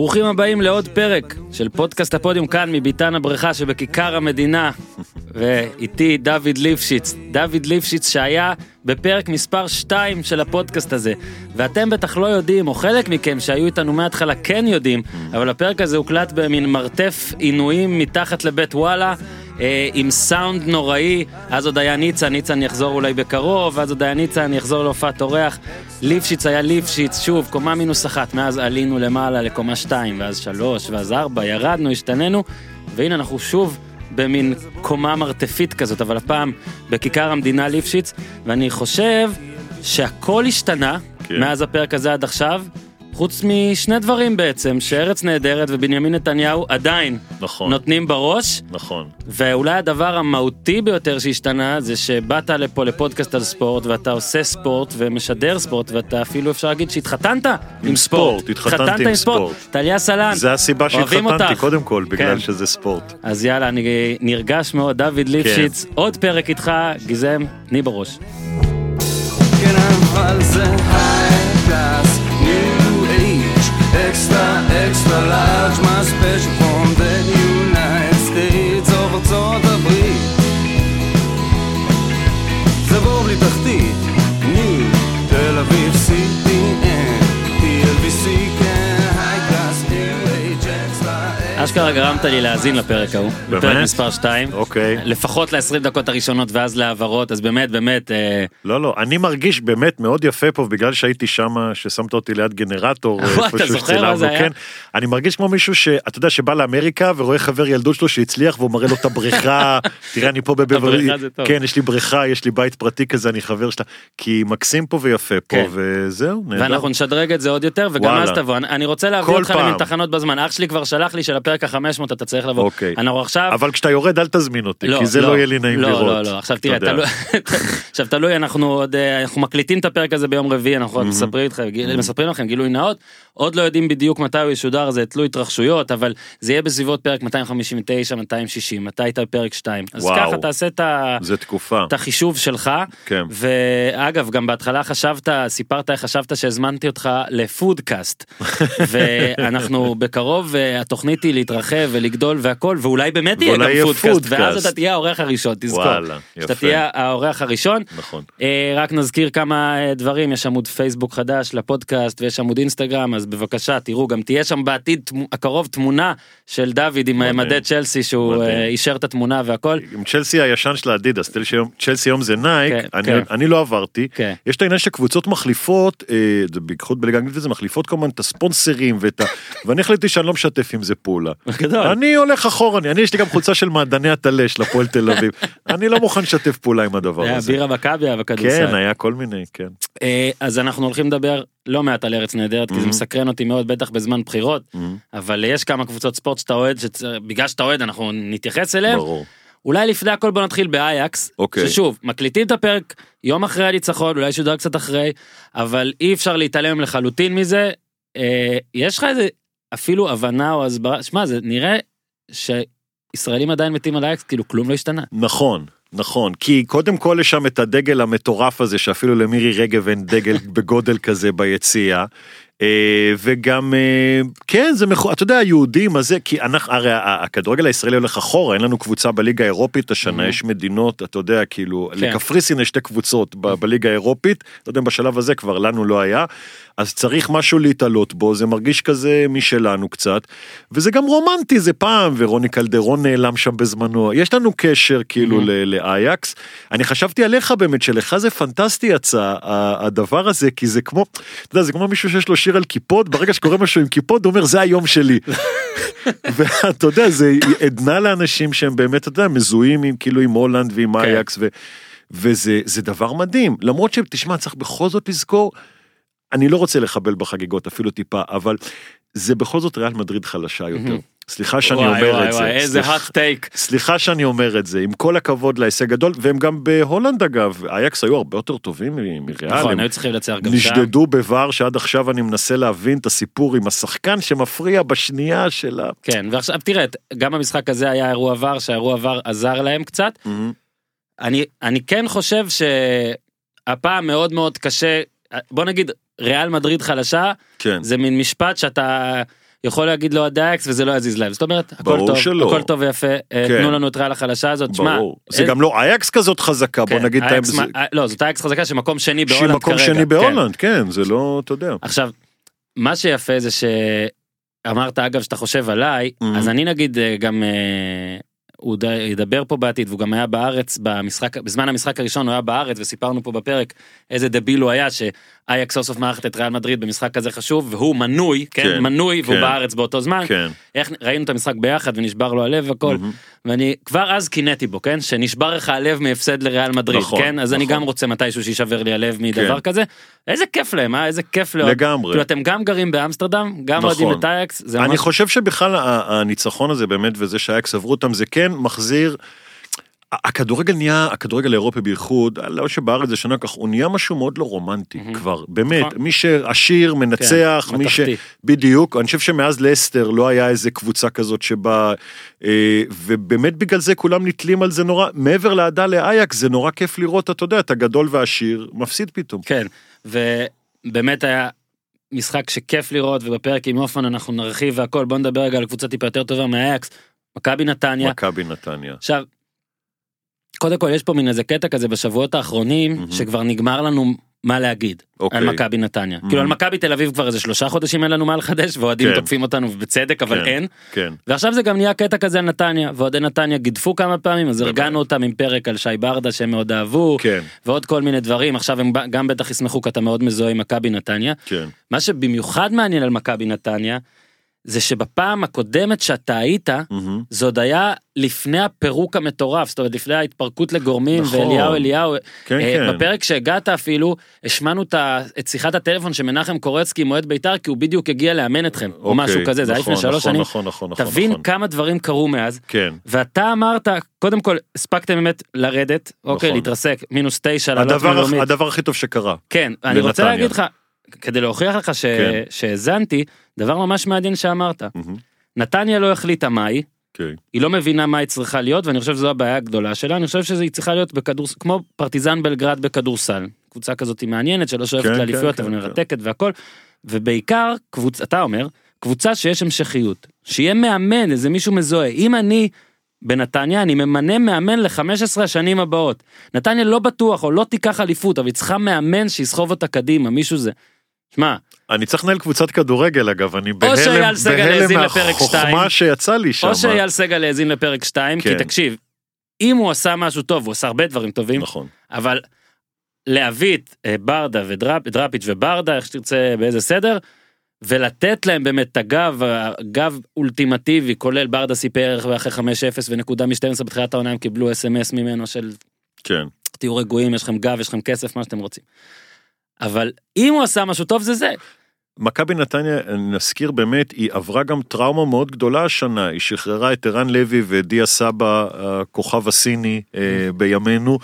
ברוכים הבאים לעוד פרק של פודקאסט הפודיום כאן מביתן הבריכה שבכיכר המדינה. ואיתי דוד ליפשיץ, דוד ליפשיץ שהיה בפרק מספר 2 של הפודקאסט הזה. ואתם בטח לא יודעים או חלק מכם שהיו איתנו מההתחלה כן יודעים אבל הפרק הזה הוקלט במין מרתף עינויים מתחת לבית וואלה אה, עם סאונד נוראי, אז עוד היה ניצן, ניצן יחזור אולי בקרוב, אז עוד היה ניצן, יחזור להופעת אורח. ליפשיץ היה ליפשיץ, שוב, קומה מינוס אחת, מאז עלינו למעלה לקומה שתיים, ואז שלוש, ואז ארבע, ירדנו, השתננו, והנה אנחנו שוב במין קומה מרתפית כזאת, אבל הפעם בכיכר המדינה ליפשיץ, ואני חושב שהכל השתנה כן. מאז הפרק הזה עד עכשיו. חוץ משני דברים בעצם, שארץ נהדרת ובנימין נתניהו עדיין נכון, נותנים בראש, נכון. ואולי הדבר המהותי ביותר שהשתנה זה שבאת לפה לפודקאסט על ספורט ואתה עושה ספורט ומשדר ספורט ואתה אפילו אפשר להגיד שהתחתנת עם ספורט. ספורט, התחתנתי עם ספורט. טליה סלן. זה הסיבה שהתחתנתי אותך. קודם כל, בגלל כן. שזה ספורט. אז יאללה, אני נרגש מאוד, דוד ליפשיץ, עוד פרק איתך, גיזם, תני בראש. כן אבל extra extra large, my special אשכרה גרמת לי להאזין לפרק ההוא, באמת? בפרק מספר 2. אוקיי. לפחות ל-20 דקות הראשונות ואז להעברות, אז באמת, באמת, אה, לא, לא, אני מרגיש באמת מאוד יפה פה, בגלל שהייתי שם, ששמת אותי ליד גנרטור, אתה איפשהו זוכר מה זה היה? כן. אני מרגיש כמו מישהו שאתה יודע שבא לאמריקה ורואה חבר ילדות שלו שהצליח והוא מראה לו את הבריכה, תראה אני פה בבברלי. כן יש לי בריכה, יש לי בית פרטי כזה, אני חבר שלה, כי מקסים פה ויפה פה, כן. וזהו, נהדר. ואנחנו נשדרג את זה עוד יותר, וגם וואלה. אז תבוא. אני- רוצה להביא אותך למין. תחנות בזמן. אח שלי כבר שלח לי שלפרק ה-500 אתה צריך לבוא. אוקיי. אנחנו עכשיו... אבל כשאתה יורד אל תזמין אותי, כי זה לא יהיה לי נעים לא, לראות. לא, לא, עכשיו אתה תראה. תלוי, עכשיו תלוי, אנחנו עוד, אה, אנחנו מקליטים את הפרק הזה ביום רביעי, אנחנו עוד מספרים לכם, מספרים לכם גילוי נאות, עוד לא יודעים בדיוק מתי הוא ישודר, זה תלוי התרחשויות, אבל זה יהיה בסביבות פרק 259, 260, מתי היית בפרק 2. אז וואו. ככה תעשה את ה... זה תקופה. את החישוב שלך, כן. ואגב גם בהתחלה חשבת, סיפרת איך חשבת שהזמנתי אותך לפודקאסט, ואנחנו בקרוב אה, התוכנית היא להתרחב ולגדול והכל, ואולי באמת יהיה גם פודקאסט. ואז אתה תהיה האורח הראשון, תזכור, וואלה, שאתה יפה. תהיה האורח הראשון. נכון. אה, רק נזכיר כמה אה, דברים, יש עמוד פייסבוק חדש לפודקאסט ויש עמוד אינסטגרם, אז בבקשה תראו, גם תהיה שם בעתיד הקרוב תמונה של דוד עם אה, מדהים. מדי צ'לסי שהוא. אה, אישר את התמונה והכל. עם צ'לסי הישן של האדידס, צ'לסי היום- זה נייק, כן, אני- כן. אני לא עברתי, כן. יש את העניין שקבוצות מחליפות, אה, זה בייחוד בליגה האנגלית וזה מחליפות כמובן את הספונסרים ואת ה... ואני החלטתי שאני לא משתף עם זה פעולה. גדול. אני הולך אחורה, אני יש לי גם חולצה של מעדני הטלה של הפועל תל אביב, אני לא מוכן לשתף פעולה עם הדבר היה הזה. בירה מכבי היה בכדורסל. כן, היה כל מיני, כן. אה, אז אנחנו הולכים לדבר לא מעט על ארץ נהדרת כי זה. מסקרן אותי מאוד בטח בזמן בחירות. אבל יש כמה קבוצות ספורט שאתה אוהד שבגלל שאתה אוהד אנחנו נתייחס אליהם ברור. אולי לפני הכל בוא נתחיל באייקס אוקיי. ששוב מקליטים את הפרק יום אחרי הניצחון אולי שודר קצת אחרי אבל אי אפשר להתעלם לחלוטין מזה אה, יש לך איזה אפילו הבנה או הסברה שמע זה נראה שישראלים עדיין מתים על אייקס כאילו כלום לא השתנה. נכון. נכון, כי קודם כל יש שם את הדגל המטורף הזה שאפילו למירי רגב אין דגל בגודל כזה ביציאה. אה, וגם אה, כן זה מכו... אתה יודע היהודים הזה כי אנחנו הרי הכדורגל הישראלי הולך אחורה אין לנו קבוצה בליגה האירופית השנה Mhm. יש מדינות אתה יודע כאילו כן. לקפריסין יש שתי קבוצות ב- בליגה האירופית לא יודע אם בשלב הזה כבר לנו לא היה אז צריך משהו להתעלות בו זה מרגיש כזה משלנו קצת וזה גם רומנטי זה פעם ורוני קלדרון נעלם שם בזמנו יש לנו קשר כאילו Mhm. ל- לאייקס אני חשבתי עליך באמת שלך זה פנטסטי יצא הדבר הזה כי זה כמו אתה יודע, זה כמו מישהו שיש לו שיר על כיפות ברגע שקורה משהו עם כיפות הוא אומר זה היום שלי. ואתה יודע זה עדנה לאנשים שהם באמת אתה יודע מזוהים עם כאילו עם הולנד ועם כן. אייקס ו, וזה זה דבר מדהים למרות שתשמע צריך בכל זאת לזכור. אני לא רוצה לחבל בחגיגות אפילו טיפה אבל זה בכל זאת ריאל מדריד חלשה יותר. סליחה שאני וואי, אומר וואי, את זה. וואי, איזה סליחה- hot take. סליחה שאני אומר את זה עם כל הכבוד להישג גדול והם גם בהולנד אגב אייקס היו הרבה יותר טובים מריאל. נכון, היו צריכים לנצח גם שם. נשדדו בבר שעד עכשיו אני מנסה להבין את הסיפור עם השחקן שמפריע בשנייה של ה... כן, ועכשיו תראה, גם במשחק הזה היה אירוע עבר, שהאירוע עבר עזר להם קצת. אני, אני כן חושב שהפעם מאוד מאוד קשה, בוא נגיד, ריאל מדריד חלשה, כן. זה מין משפט שאתה יכול להגיד לו הדייקס וזה לא יזיז להם זאת אומרת הכל טוב שלא. הכל טוב ויפה אה, כן. תנו לנו את ריאל החלשה הזאת ברור. זה אה, גם לא אייאקס כזאת חזקה, בוא כן, נגיד את האמת. מה- אה, לא זאת אייאקס חזקה שמקום שני בהולנד כרגע, שני כן. בהולנד, כן, זה לא, אתה יודע. עכשיו מה שיפה זה שאמרת אגב שאתה חושב עליי Mhm. אז אני נגיד גם הוא ידבר פה בעתיד והוא גם היה בארץ במשחק בזמן המשחק הראשון הוא היה בארץ וסיפרנו פה בפרק איזה דביל הוא היה שאייאקס סוף סוף מארחת את ריאל מדריד במשחק כזה חשוב והוא מנוי כן, כן, מנוי והוא כן. בארץ באותו זמן כן. איך ראינו את המשחק ביחד ונשבר לו הלב והכל מהמם. ואני כבר אז קינאתי בו כן שנשבר לך הלב מהפסד לריאל מדריד נכון, כן אז אני נכון. גם רוצה מתישהו שישבר לי הלב מדבר כן. כזה איזה כיף להם אה איזה כיף לאוהד לגמרי. כאילו אתם גם גרים באמסטרדם גם נכון. אוהדים את אייקס אני ממש חושב שבכלל הניצחון הזה באמת וזה שהאקס עברו אותם זה כן מחזיר. הכדורגל נהיה הכדורגל האירופי בייחוד לא שבארץ זה שנה כך הוא נהיה משהו מאוד לא רומנטי מהמם. כבר באמת נכון. מי שעשיר מנצח כן, מי ש... מתכתי. בדיוק אני חושב שמאז לסטר לא היה איזה קבוצה כזאת שבה אה, ובאמת בגלל זה כולם נתלים על זה נורא מעבר לאהדה לאייקס זה נורא כיף לראות אתה יודע את הגדול והעשיר מפסיד פתאום. כן ובאמת היה משחק שכיף לראות ובפרק עם אופן אנחנו נרחיב והכל בוא נדבר רגע על קבוצה טיפה יותר טובה מהאקס מכבי נתניה מכבי נתניה. עכשיו. קודם כל יש פה מין איזה קטע כזה בשבועות האחרונים מהמם. שכבר נגמר לנו מה להגיד אוקיי. על מכבי נתניה מהמם. כאילו על מכבי תל אביב כבר איזה שלושה חודשים אין לנו מה לחדש ואוהדים כן. תוקפים אותנו ובצדק אבל כן. אין כן. ועכשיו זה גם נהיה קטע כזה על נתניה ואוהדי נתניה גידפו כמה פעמים אז. הרגענו אותם עם פרק על שי ברדה שהם מאוד אהבו כן. ועוד כל מיני דברים עכשיו הם גם בטח ישמחו כי אתה מאוד מזוהה עם מכבי נתניה כן. מה שבמיוחד מעניין על מכבי נתניה זה שבפעם הקודמת שאתה היית מהמם. זה עוד היה לפני הפירוק המטורף זאת אומרת לפני ההתפרקות לגורמים נכון. ואליהו אליהו כן, אה, כן. בפרק שהגעת אפילו השמענו את שיחת הטלפון שמנחם קורצקי מועד בית"ר כי הוא בדיוק הגיע לאמן אתכם או אוקיי, משהו כזה זה היה לפני נכון, שלוש נכון, שנים נכון, נכון, נכון, תבין נכון. כמה דברים קרו מאז כן. ואתה אמרת קודם כל הספקתם באמת לרדת אוקיי נכון. להתרסק מינוס תשע לעלות הדבר, מלאומית הדבר הכי טוב שקרה. כן אני רוצה. להגיד לך כדי להוכיח לך ש- כן. שהאזנתי דבר ממש מעניין שאמרת. מהמם. נתניה לא החליטה מה היא כן. היא לא מבינה מה היא צריכה להיות ואני חושב שזו הבעיה הגדולה שלה. אני חושב שהיא צריכה להיות בכדור כמו פרטיזן בלגרד בכדורסל. קבוצה כזאת מעניינת שלא שואפת כן, לאליפויות כן, אבל כן, מרתקת והכל. ובעיקר קבוצה אתה אומר קבוצה שיש המשכיות. שיהיה מאמן איזה מישהו מזוהה. אם אני בנתניה אני ממנה מאמן ל-15 השנים הבאות. נתניה לא בטוח או לא תיקח אליפות אבל היא צריכה מאמן שיסחוב אותה קדימה מישהו זה. שמע אני צריך לנהל קבוצת כדורגל אגב, אני בהלם, בהלם. מהחוכמה שיצא לי שם. או שאייל סגל האזין לפרק 2 כי כן. תקשיב אם הוא עשה משהו טוב הוא עשה הרבה דברים טובים נכון. אבל להביא את אה, ברדה ודראפיץ' וברדה איך שתרצה באיזה סדר ולתת להם באמת את הגב הגב אולטימטיבי כולל ברדה סיפר אחרי 5-0 ונקודה מ-12 בתחילת העונה הם קיבלו אס.אם.אס ממנו של כן. תהיו רגועים יש לכם גב יש לכם כסף מה שאתם רוצים. אבל אם הוא עשה משהו טוב זה זה מכבי נתניה, נזכיר באמת, היא עברה גם טראומה מאוד גדולה השנה, היא שחררה את ערן לוי ודיה סבא, הכוכב הסיני אה, בימינו,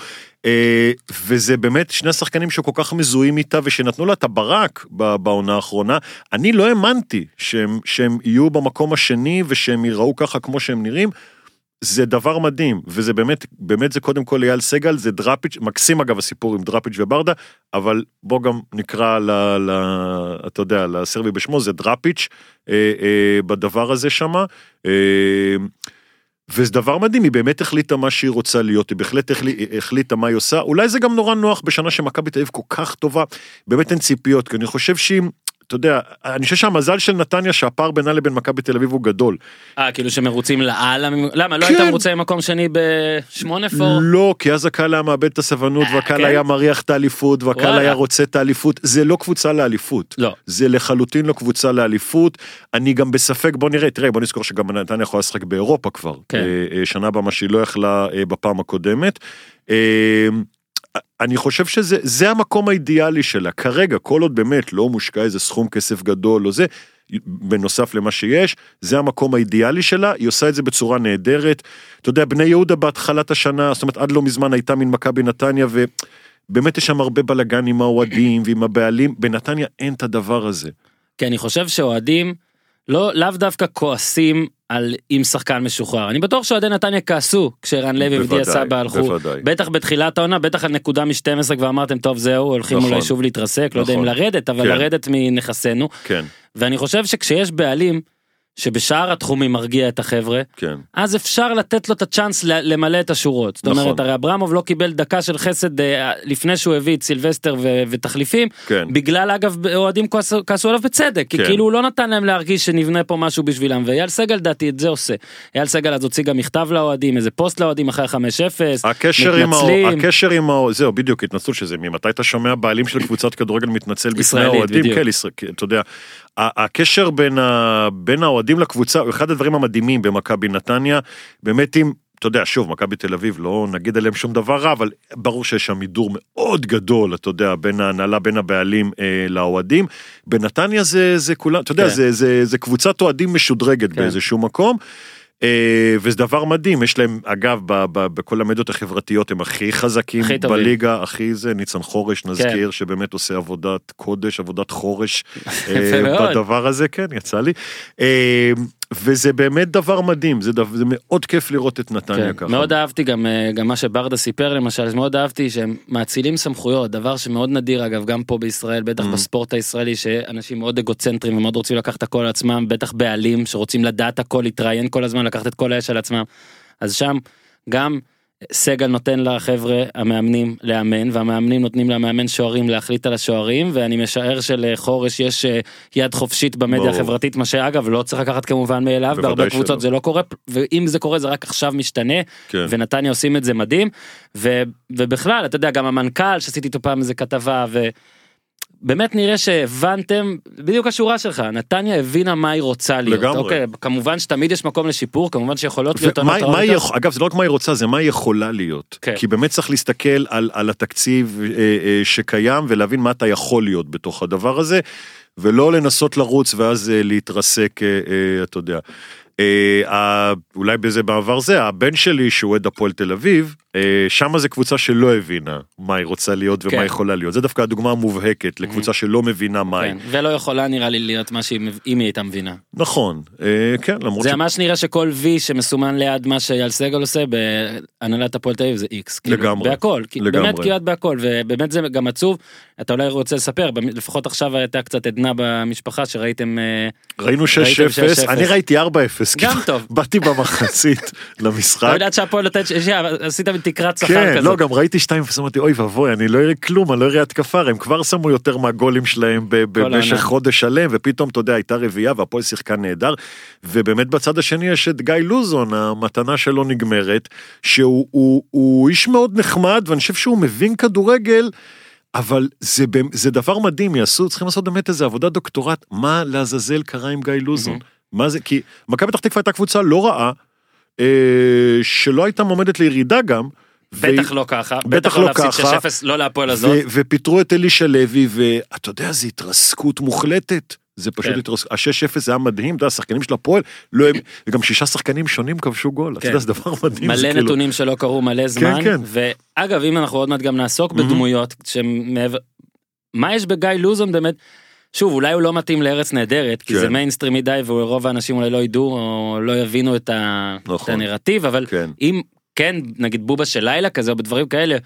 אה, וזה באמת שני השחקנים שכל כך מזוהים איתה ושנתנו לה את הברק בעונה האחרונה. אני לא האמנתי שהם, שהם יהיו במקום השני ושהם ייראו ככה כמו שהם נראים. זה דבר מדהים וזה באמת באמת זה קודם כל אייל סגל זה דראפיץ' מקסים אגב הסיפור עם דראפיץ' וברדה אבל בוא גם נקרא ל... ל אתה יודע לסרבי בשמו זה דראפיץ' אה, אה, בדבר הזה שמה. אה, וזה דבר מדהים היא באמת החליטה מה שהיא רוצה להיות היא בהחלט החליט, החליטה מה היא עושה אולי זה גם נורא נוח בשנה שמכבי תל אביב כל כך טובה באמת אין ציפיות כי אני חושב שהיא. אתה יודע, אני חושב שהמזל של נתניה שהפער בינה לבין מכבי תל אביב הוא גדול. אה כאילו שמרוצים לאללה למה לא כן. היית מרוצה ממקום שני בשמונה פור לא, כי אז הקהל היה מאבד את הסבלנות אה, והקהל כן? היה מריח את האליפות והקהל. היה רוצה את האליפות. זה לא קבוצה לאליפות. לא זה לחלוטין לא קבוצה לאליפות. אני גם בספק, בוא נראה, תראה, בוא נזכור שגם נתניה יכולה לשחק באירופה כבר. כן. אה, אה, שנה הבאה מה שהיא לא יכלה בפעם הקודמת. אני חושב שזה זה המקום האידיאלי שלה כרגע כל עוד באמת לא מושקע איזה סכום כסף גדול או זה בנוסף למה שיש זה המקום האידיאלי שלה היא עושה את זה בצורה נהדרת. אתה יודע בני יהודה בהתחלת השנה זאת אומרת עד לא מזמן הייתה מן מכבי נתניה ובאמת יש שם הרבה בלאגן עם האוהדים ועם הבעלים בנתניה אין את הדבר הזה. כי אני חושב שאוהדים לא לאו דווקא כועסים על אם שחקן משוחרר אני בטוח שאוהדי נתניה כעסו כשערן לוי ודיה סבא הלכו בוודאי. בטח בתחילת העונה בטח על נקודה מ-12 כבר אמרתם טוב זהו הולכים נכון. אולי שוב להתרסק לא יודע אם נכון. לרדת אבל כן. לרדת מנכסינו כן. ואני חושב שכשיש בעלים שבשאר התחומים מרגיע את החבר'ה, כן. אז אפשר לתת לו את הצ'אנס למלא את השורות. זאת נכון. אומרת, הרי אברמוב לא קיבל דקה של חסד אה, לפני שהוא הביא את סילבסטר ו- ותחליפים, כן. בגלל אגב אוהדים כעסו כעסו עליו בצדק, כי כן. כאילו הוא לא נתן להם להרגיש שנבנה פה משהו בשבילם, ואייל סגל לדעתי את זה עושה. אייל סגל אז הוציא גם מכתב לאוהדים, איזה פוסט לאוהדים אחרי ה-5-0, הקשר עם. מתנצלים. הקשר עם, ה... זהו בדיוק התנצלות שזה ממתי אתה שומע בעלים של קבוצת כדורגל מתנצל בפני האוהדים. כן, ישראל, כן, אתה יודע, הקשר בין, ה... בין האוהדים לקבוצה הוא אחד הדברים המדהימים במכבי נתניה, באמת אם, אתה יודע, שוב, מכבי תל אביב, לא נגיד עליהם שום דבר רע, אבל ברור שיש שם מידור מאוד גדול, אתה יודע, בין ההנהלה, בין הבעלים אה, לאוהדים. בנתניה זה, זה כולם, אתה יודע, כן. זה, זה, זה קבוצת אוהדים משודרגת כן. באיזשהו מקום. אה, וזה דבר מדהים, יש להם, אגב, ב, ב, בכל המדיות החברתיות הם הכי חזקים הכי טובים. כן. בליגה, הכי זה, ניצן חורש נזכיר, שבאמת עושה עבודת קודש, עבודת חורש אה. בדבר הזה, כן, יצא לי. וזה באמת דבר מדהים, זה, דבר, זה מאוד כיף לראות את נתניה כן, ככה. מאוד אהבתי גם, אה, גם מה שברדה סיפר למשל, מאוד אהבתי שהם מאצילים סמכויות, דבר שמאוד נדיר אגב גם פה בישראל, בטח Mm. בספורט הישראלי, שאנשים מאוד אגוצנטרים ומאוד רוצים לקחת הכל על עצמם, בטח בעלים שרוצים לדעת הכל, להתראיין כל הזמן, לקחת את כל האש על עצמם. אז שם גם סגל נותן לחבר'ה המאמנים לאמן, והמאמנים נותנים למאמן שוערים להחליט על השוערים, ואני משער שלחורש יש אה, יד חופשית במדיה ברור. החברתית, מה שאגב לא צריך לקחת כמובן מאליו, בהרבה קבוצות שלא. זה לא קורה, ואם זה קורה זה רק עכשיו משתנה, כן. ונתניה עושים את זה מדהים, ו, ובכלל, אתה יודע, גם המנכ"ל שעשיתי איתו פעם איזה כתבה, ובאמת נראה שהבנתם, בדיוק השורה שלך, נתניה הבינה מה היא רוצה להיות. לגמרי. אוקיי, כמובן שתמיד יש מקום לשיפור, כמובן שיכולות להיות מה רעות היא, יותר. יכ- אגב זה לא רק מה היא רוצה זה מה היא יכולה להיות כן. כי באמת צריך להסתכל על, על התקציב אה, אה, שקיים ולהבין מה אתה יכול להיות בתוך הדבר הזה ולא לנסות לרוץ ואז אה, להתרסק אה, אה, אתה יודע. אה, ה- אולי בזה בעבר זה הבן שלי שהוא אוהד הפועל תל אביב אה, שמה זה קבוצה שלא הבינה מה היא רוצה להיות ומה כן. היא יכולה להיות זה דווקא הדוגמה המובהקת לקבוצה שלא מבינה מה היא כן, ולא יכולה נראה לי להיות מה שהיא, אם היא הייתה מבינה. נכון אה, כן למרות זה ש... ממש נראה שכל וי שמסומן ליד מה שאייל סגל עושה בהנהלת הפועל תל אביב זה איקס. כאילו, לגמרי, בהכל. באמת כמעט בהכל, ובאמת זה גם עצוב. אתה אולי רוצה לספר, לפחות עכשיו הייתה קצת עדנה במשפחה שראיתם, אה, ראינו 6-0 6-0. אני ראיתי 4-0 גם כאילו, טוב. באתי במחצית למשחק. לא יודעת שהפועל עשית תקרת שכר כן, כזאת. לא, גם ראיתי 2 אמרתי, אוי ואבוי, אני לא אראה כלום, אני לא אראה התקפה, הם כבר שמו יותר מהגולים שלהם במשך. חודש שלם, ופתאום, אתה יודע, הייתה רביעייה והפועל שיחקה נהדר, ובאמת בצד השני יש את גיא לוזון, המתנה שלו נגמרת, שהוא הוא, הוא איש מאוד נחמד, ואני חושב שהוא מבין כדורגל, אבל זה, זה דבר מדהים, יעשו, צריכים לעשות באמת איזה עבודת דוקטורט, מה לעזאזל קרה עם גיא לוזון? מה זה, כי מכבי פתח תקווה הייתה קבוצה לא רעה, שלא הייתה מועמדת לירידה גם. בטח לא ככה, בטח בטח לא לא ככה. 6-0 לא להפועל הזאת. ו- ופיטרו את אלישע לוי, ואתה יודע, זו התרסקות מוחלטת. זה פשוט כן. התרסקות, ה-6-0 זה היה מדהים, אתה יודע, השחקנים של הפועל, לא הם, וגם שישה שחקנים שונים כבשו גול, אתה כן. יודע, זה דבר מדהים. מלא כאילו- נתונים שלא קרו מלא זמן, כן. ואגב אם אנחנו עוד מעט גם נעסוק. בדמויות מה יש בגיא לוזון באמת, שוב אולי הוא לא מתאים לארץ נהדרת, כי כן. זה מיינסטרים מדי ורוב האנשים אולי לא ידעו או לא יבינו את ה- את נכון. הנרטיב, אבל כן. אם כן נגיד בובה של לילה כזה או בדברים כאלה,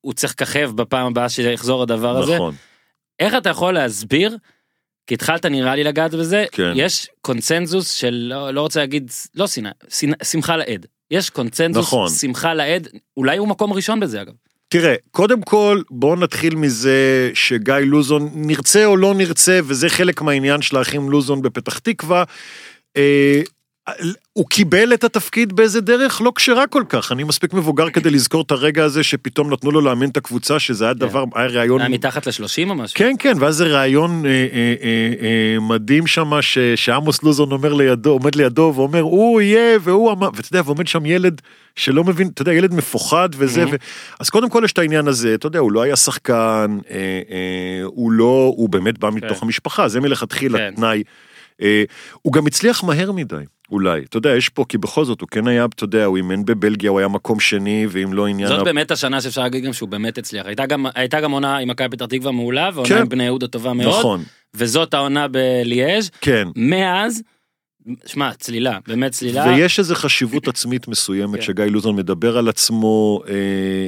הוא צריך לככב בפעם הבאה שיחזור הדבר הזה, נכון, איך אתה יכול להסביר? כי התחלת נראה לי לגעת בזה, כן. יש קונצנזוס של לא, לא רוצה להגיד לא שנאה, שמחה לאיד. יש קונצנזוס נכון. שמחה לאיד, אולי הוא מקום ראשון בזה אגב. תראה, קודם כל, בואו נתחיל מזה שגיא לוזון, נרצה או לא נרצה, וזה חלק מהעניין של האחים לוזון בפתח תקווה, אה, הוא קיבל את התפקיד באיזה דרך לא כשרה כל כך, אני מספיק מבוגר כדי לזכור את הרגע הזה שפתאום נתנו לו לאמן את הקבוצה, שזה היה דבר, היה ראיון... היה מתחת ל-30 או משהו. כן, כן, ואז זה ראיון אה, אה, אה, מדהים שם, שעמוס לוזון אומר לידו, עומד לידו ואומר, הוא יהיה, והוא אמר, ואתה יודע, ועומד שם ילד שלא מבין, אתה יודע, ילד מפוחד וזה, Mhm. ו... אז קודם כל יש את העניין הזה, אתה יודע, הוא לא היה שחקן, הוא לא, הוא באמת בא מתוך המשפחה, זה מלכתחילה כן. תנאי. הוא גם הצליח מהר מדי, אולי, אתה יודע, יש פה, כי בכל זאת, הוא כן היה, אתה יודע, הוא אימן בבלגיה, הוא היה מקום שני, ואם לא עניין... זאת באמת השנה שאפשר להגיד גם שהוא באמת הצליח. הייתה גם, הייתה גם עונה עם מכבי פתח תקווה מעולה, ועונה כן. עם בני יהודה טובה מאוד, נכון, וזאת העונה בליאז'. כן. מאז, שמע, צלילה, באמת צלילה. ויש איזו חשיבות עצמית מסוימת כן. שגיא לוזון מדבר על עצמו, אה,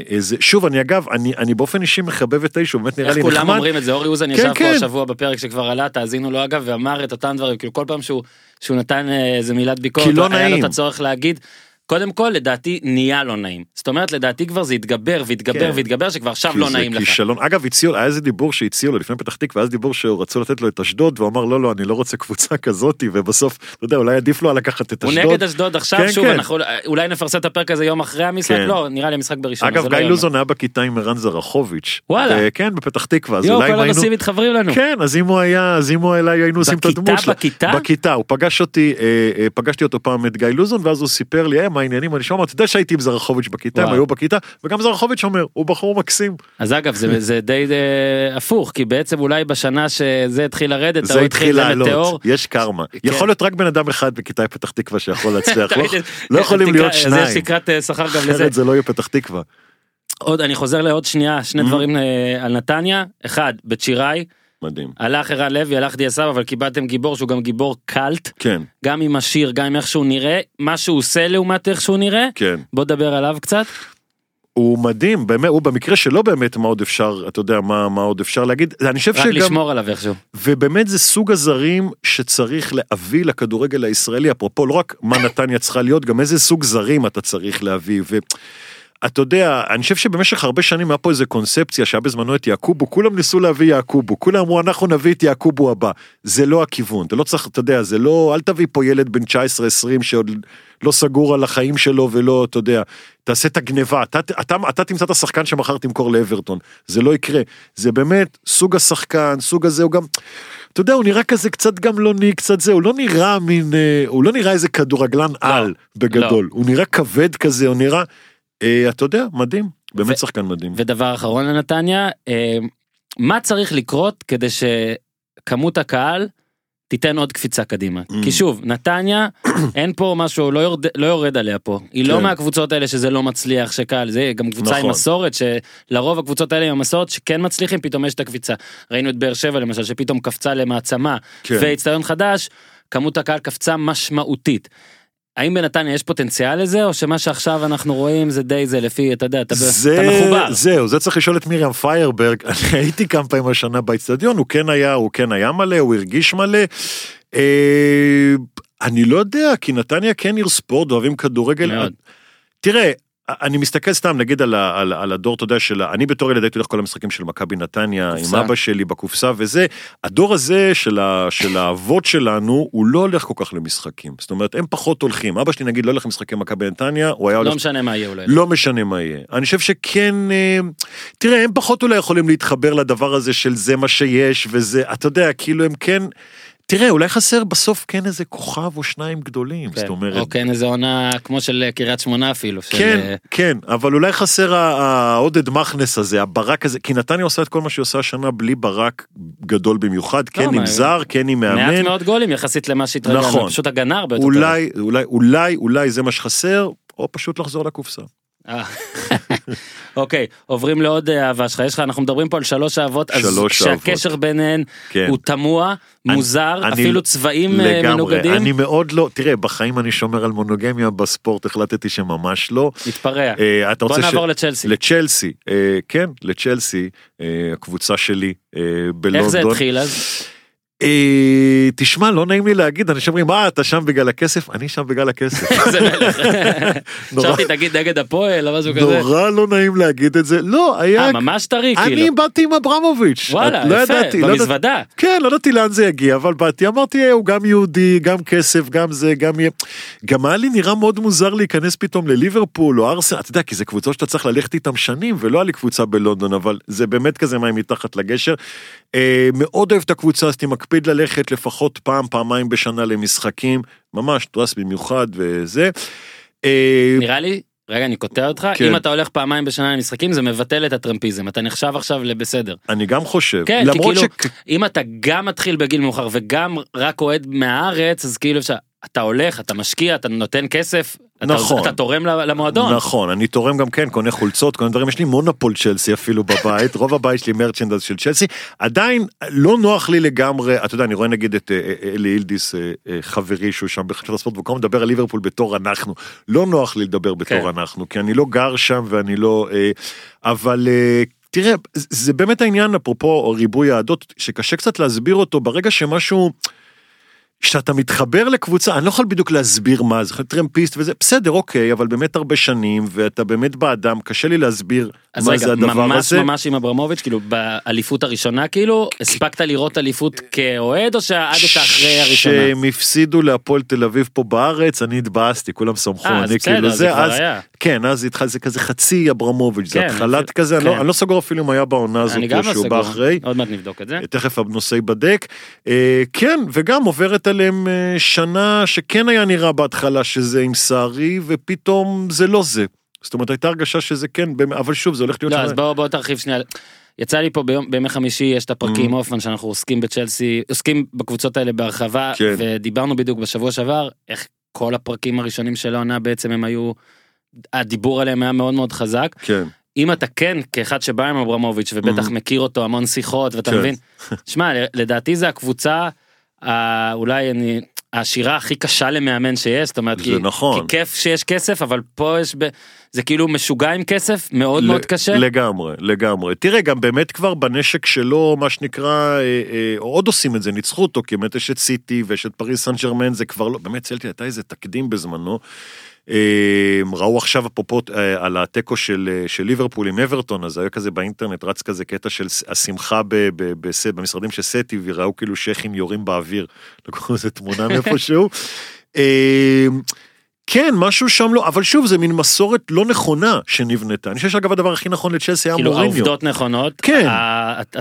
איזה, שוב, אני אגב, אני, אני באופן אישי מחבב את האיש, הוא באמת נראה איך לי כולם נחמד. אומרים את זה, אורי אוזן כן, ישב פה כן. השבוע בפרק שכבר עלה, תאזינו לו אגב, ואמר את אותם דברים, כאילו כל פעם שהוא שהוא נתן אה, איזה מילת ביקורת, כי לא היה לו נעים. את הצורך להגיד. קודם כל לדעתי נהיה לא נעים זאת אומרת לדעתי כבר זה התגבר והתגבר כן. והתגבר שכבר עכשיו לא נעים לך. כישלון. אגב, הציעו, היה איזה דיבור שהציעו לו לפני פתח תקווה, אז דיבור שרצו לתת לו את אשדוד, והוא אמר לא, לא, אני לא רוצה קבוצה כזאתי, ובסוף, אתה יודע, אולי עדיף לו לקחת את הוא אשדוד. נגד אשדוד עכשיו כן, שוב כן. אנחנו אולי נפרסם את הפרק הזה יום אחרי המשחק כן. לא נראה לי המשחק בראשון. אגב, זה גיא לא. לוזון היה בכיתה עם ערן זרחוביץ'. וואלה. כן, בפתח תקווה, אז אולי אם היינו... הנושאים מתחברים לנו. כן, אז אם הוא היה, אז אם הוא היה, היינו עושים את בכיתה, הדמות שלו. בכיתה? בכיתה, הוא פגש אותי, פגשתי אותו פעם את גיא לוזון, ואז הוא סיפר לי, אה, מה העניינים, אני שומע, אתה יודע שהייתי עם זרחוביץ' בכיתה, הם. היו בכיתה, וגם זרחוביץ' אומר, הוא בחור מקסים. אז אגב זה זה די אה, הפוך כי בעצם אולי בשנה שזה התחיל לרדת זה התחיל. לעלות, יש קרמה. כן. יכול להיות רק בן אדם אחד בכיתה פתח תקווה שיכול להצליח, לא- לא יכולים תקרא- להיות אז יש שניים, תקרת אה, שכר גם לזה. אחרת זה לא יהיה פתח תקווה. עוד אני חוזר לעוד שנייה שני Mhm. דברים אה, על נתניה אחד בצ'יראי מדהים. הלך ערן לוי הלך דיה סבא אבל קיבלתם גיבור שהוא גם גיבור קאלט כן, גם עם השיר גם עם איך שהוא נראה מה שהוא עושה לעומת איך שהוא נראה כן. בוא נדבר עליו קצת. הוא מדהים, באמת, הוא במקרה שלו באמת, מה עוד אפשר, אתה יודע, מה מה עוד אפשר להגיד. אני חושב רק שגם... לשמור עליו איכשהו. ובאמת זה סוג הזרים שצריך להביא לכדורגל הישראלי, אפרופו לא רק מה נתניה צריכה להיות, גם איזה סוג זרים אתה צריך להביא. ואתה יודע, אני חושב שבמשך הרבה שנים היה פה איזה קונספציה שהיה בזמנו את יעקובו, כולם ניסו להביא יעקובו, כולם אמרו אנחנו נביא את יעקובו הבא. זה לא הכיוון, אתה לא צריך, אתה יודע, זה לא, אל תביא פה ילד בן 19-20 שעוד לא סגור על החיים שלו ולא, אתה יודע, תעשה את הגניבה, אתה, אתה, אתה תמצא את השחקן שמחר תמכור לאברטון, זה לא יקרה. זה באמת סוג השחקן, סוג הזה, הוא גם... אתה יודע, הוא נראה כזה קצת גמלוני, קצת זה, הוא לא נראה מין, אה, הוא לא נראה איזה כדורגלן על בגדול, הוא נראה כבד כזה, הוא נראה, אה, אתה יודע, מדהים, באמת שחקן מדהים. ודבר אחרון לנתניה אה, מה צריך לקרות כדי שכמות הקהל תיתן עוד קפיצה קדימה Mm. כי שוב נתניה אין פה משהו לא יורד לא יורד עליה פה היא לא כן. מהקבוצות האלה שזה לא מצליח שקהל זה גם קבוצה עם נכון. מסורת שלרוב הקבוצות האלה עם המסורת שכן מצליחים פתאום יש את הקפיצה ראינו את באר שבע למשל שפתאום קפצה למעצמה כן. ואיצטדיון חדש כמות הקהל קפצה משמעותית. האם בנתניה יש פוטנציאל לזה או שמה שעכשיו אנחנו רואים זה די זה לפי אתה יודע אתה, אתה זה, מחובר. זהו, זה צריך לשאול את מרים פיירברג, אני הייתי כמה פעמים השנה באצטדיון, הוא כן היה, הוא כן היה מלא, הוא הרגיש מלא. אה, אני לא יודע, כי נתניה כן עיר ספורט, אוהבים כדורגל. מאוד. תראה, אני מסתכל סתם נגיד על, ה- על, על הדור, אתה יודע, של, אני בתור ילד הייתי הולך כל המשחקים של מכבי נתניה, קופסה. עם אבא שלי בקופסה וזה, הדור הזה של, ה, של האבות שלנו, הוא לא הולך כל כך למשחקים. זאת אומרת, הם פחות הולכים. אבא שלי נגיד לא הולך למשחקי מכבי נתניה, הוא היה הולך לא משנה מה יהיה אולי. לא משנה מה יהיה. אני חושב שכן, אה, תראה, הם פחות אולי יכולים להתחבר לדבר הזה של זה מה שיש וזה, אתה יודע, כאילו הם כן, תראה, אולי חסר בסוף כן איזה כוכב או שניים גדולים, כן. זאת אומרת. או כן איזה עונה כמו של אה, קריית שמונה אפילו. של, כן, אה, כן, אבל אולי חסר העודד מכנס הזה, הברק הזה, כי נתניה עושה את כל מה שהיא עושה השנה בלי ברק גדול במיוחד, כן עם מה, זר, כן עם מעט מאמן. מאוד גולים יחסית למה שהתרגלנו. נכון. פשוט הגנה הרבה יותר. אולי, אולי, אולי, אולי זה מה שחסר, או פשוט לחזור לקופסה. אה. אוקיי עוברים לעוד אה, אהבה שלך יש לך אנחנו מדברים פה על שלוש אהבות אז שלוש אהבות. שהקשר ביניהן כן. הוא תמוה מוזר אני- אפילו צבעים אה, לגמרי, מנוגדים אני מאוד לא, תראה, בחיים אני שומר על מונוגמיה, בספורט החלטתי שממש לא. מתפרע. אה, אתה בוא רוצה נעבור לצ'לסי. לצ'לסי, אה, כן, לצ'לסי, אה, הקבוצה שלי אה, בלונדון. איך זה התחיל אז? אה, תשמע, לא נעים לי להגיד, אנשים אומרים, אה, אתה שם בגלל הכסף? אני שם בגלל הכסף. איזה מלך. חשבתי תגיד נגד הפועל או משהו כזה. נורא לא נעים להגיד את זה. לא, היה... אה ממש טרי כאילו. אני באתי עם אברמוביץ'. וואלה לא יפה ידעתי, לא. במזוודה. כן, לא ידעתי לאן זה יגיע, אבל באתי, אמרתי, "אה, הוא גם יהודי, גם כסף, גם זה, גם. גם היה לי נראה מאוד מוזר להיכנס פתאום לליברפול או ארסנל, אתה יודע, כי זה קבוצות שאתה צריך ללכת איתם שנים, ולא היה לי קבוצה בלונדון, אבל זה באמת כזה מים מתחת לגשר. אה, מאוד אוהב את הקבוצה, אז הייתי מקפיד ללכת לפחות פעם, פעמיים בשנה למשחקים, ממש, טרס במיוחד וזה. אה, נראה לי רגע אני קוטע אותך כן. אם אתה הולך פעמיים בשנה למשחקים זה מבטל את הטרמפיזם אתה נחשב עכשיו לבסדר. אני גם חושב, כן, למרות כאילו, ש... אם אתה גם מתחיל בגיל מאוחר וגם רק אוהד מהארץ, אז כאילו אפשר, אתה הולך, אתה משקיע, אתה נותן כסף, נכון. אתה תורם למועדון. נכון, אני תורם גם כן, קונה חולצות, קונה דברים, יש לי מונופול צ'לסי אפילו בבית, רוב הבית שלי מרצ'נדז של צ'לסי, עדיין לא נוח לי לגמרי, אתה יודע, אני רואה נגיד את אה, אה, אלי אה, אה, חברי שהוא שם בחדשות הספורט, הזמן מדבר על ליברפול בתור אנחנו, לא נוח לי לדבר בתור כן. אנחנו, כי אני לא גר שם ואני לא, אבל... אה, תראה, זה- זה באמת העניין, אפרופו ריבוי העדות, שקשה קצת להסביר אותו, ברגע שמשהו... כשאתה מתחבר לקבוצה, אני לא יכול בדיוק להסביר מה זה, טרמפיסט וזה, בסדר, אוקיי, אבל באמת הרבה שנים, ואתה באמת באדם, קשה לי להסביר אז מה רגע, זה הדבר ממש הזה. ממש עם אברמוביץ', כאילו באליפות הראשונה כאילו, הספקת לראות אליפות כאוהד או שעדת אחרי הראשונה? כשהם הפסידו להפועל תל אביב פה בארץ, אני התבאסתי, כולם שמחו, אה, אז אני בסדר, כאילו זה אז. כן, אז התחל, זה כזה חצי אברמוביץ', זה כן, התחלת אפילו- כזה, אני לא- כן. אני לא סגור אפילו אם היה בעונה הזאת, אני גם לא שהוא בא סגור, אחרי. עוד מעט נבדוק את זה. תכף הנושא ייבדק. אה, כן, וגם עוברת עליהם אה, שנה שכן היה נראה בהתחלה שזה עם סערי, ופתאום זה לא זה. זאת אומרת, הייתה הרגשה שזה כן, אבל שוב, זה הולך להיות לא, שנה. אז בוא בוא תרחיב שנייה. יצא לי פה ביום, בימי חמישי יש את הפרקים עם הופמן שאנחנו עוסקים בצ'לסי, עוסקים בקבוצות האלה בהרחבה, כן. ודיברנו בדיוק בשבוע שעבר, איך כל הפרקים הראשונים של העונה בעצם הם היו, הדיבור עליהם היה מאוד מאוד חזק. כן, אם אתה כן כאחד שבא עם אברמוביץ' ובטח Mhm. מכיר אותו המון שיחות ואתה כן. מבין, שמע לדעתי זה הקבוצה אולי אני העשירה הכי קשה למאמן שיש זאת אומרת כי, נכון. כי כיף שיש כסף אבל פה יש ב... זה כאילו משוגע עם כסף מאוד מאוד ל- קשה. לגמרי, לגמרי. תראה, גם באמת כבר בנשק שלו, מה שנקרא, אה, אה, עוד עושים את זה, ניצחו אותו, כי באמת יש את סיטי ויש את פריס סן ג'רמן, זה כבר לא, באמת, צלטי, הייתה איזה תקדים בזמנו. אה, ראו עכשיו אפרופו אה, על התיקו של, אה, של ליברפול עם אברטון, אז היה כזה באינטרנט, רץ כזה קטע של השמחה ב, ב, ב, במשרדים של סטי, וראו כאילו שייחים יורים באוויר. לקחו איזה תמונה מאיפשהו. אה, כן, משהו שם לא, אבל שוב, זה מין מסורת לא נכונה שנבנתה. אני חושב שאגב הדבר הכי נכון לצ'לסי היה כאילו מוריניו. העובדות נכונות. כן.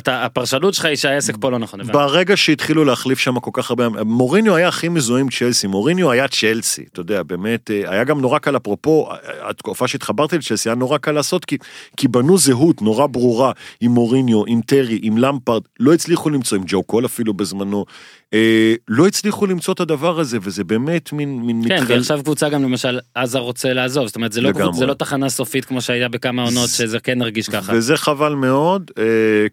הפרשנות שלך היא שהעסק פה לא נכון. ברגע שהתחילו להחליף שם כל כך הרבה, מוריניו היה הכי מזוהה עם צ'לסי, מוריניו היה צ'לסי, אתה יודע, באמת, אה, היה גם נורא קל, אפרופו, התקופה שהתחברתי לצ'לסי, היה נורא קל לעשות, כי, כי בנו זהות נורא ברורה עם מוריניו, עם טרי, עם למפרד, לא הצליחו למצוא, עם ג'ו קול אפילו בזמנו, אה, לא הצליחו למצוא את הדבר הזה, וזה באמת מין, מין כן, מתחל- ועכשיו קבוצה גם למשל עזה רוצה לעזוב, זאת אומרת זה לא. קבוצ- זה לא תחנה סופית כמו שהיה בכמה עונות שזה כן הרגיש ככה. וזה חבל מאוד, אה,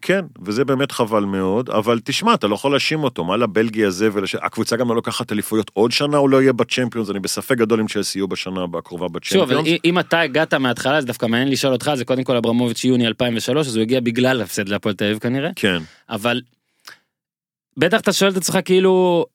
כן, וזה באמת חבל מאוד, אבל תשמע, אתה לא יכול להאשים אותו, מה לבלגי הזה ולש... הקבוצה גם לא לוקחת אליפויות עוד שנה, הוא לא יהיה בצ'מפיונס, אני בספק גדול אם צ'לסי יהיו בשנה הקרובה שוב, בצ'מפיונס. אם- אם אתה הגעת מההתחלה, אז דווקא מעניין לשאול אותך, זה קודם כל אברמוביץ' יוני 2003, אז הוא הגיע בגלל הפסד להפועל תל אביב כנראה, כן, אבל בטח אתה שואל את עצמך כאילו,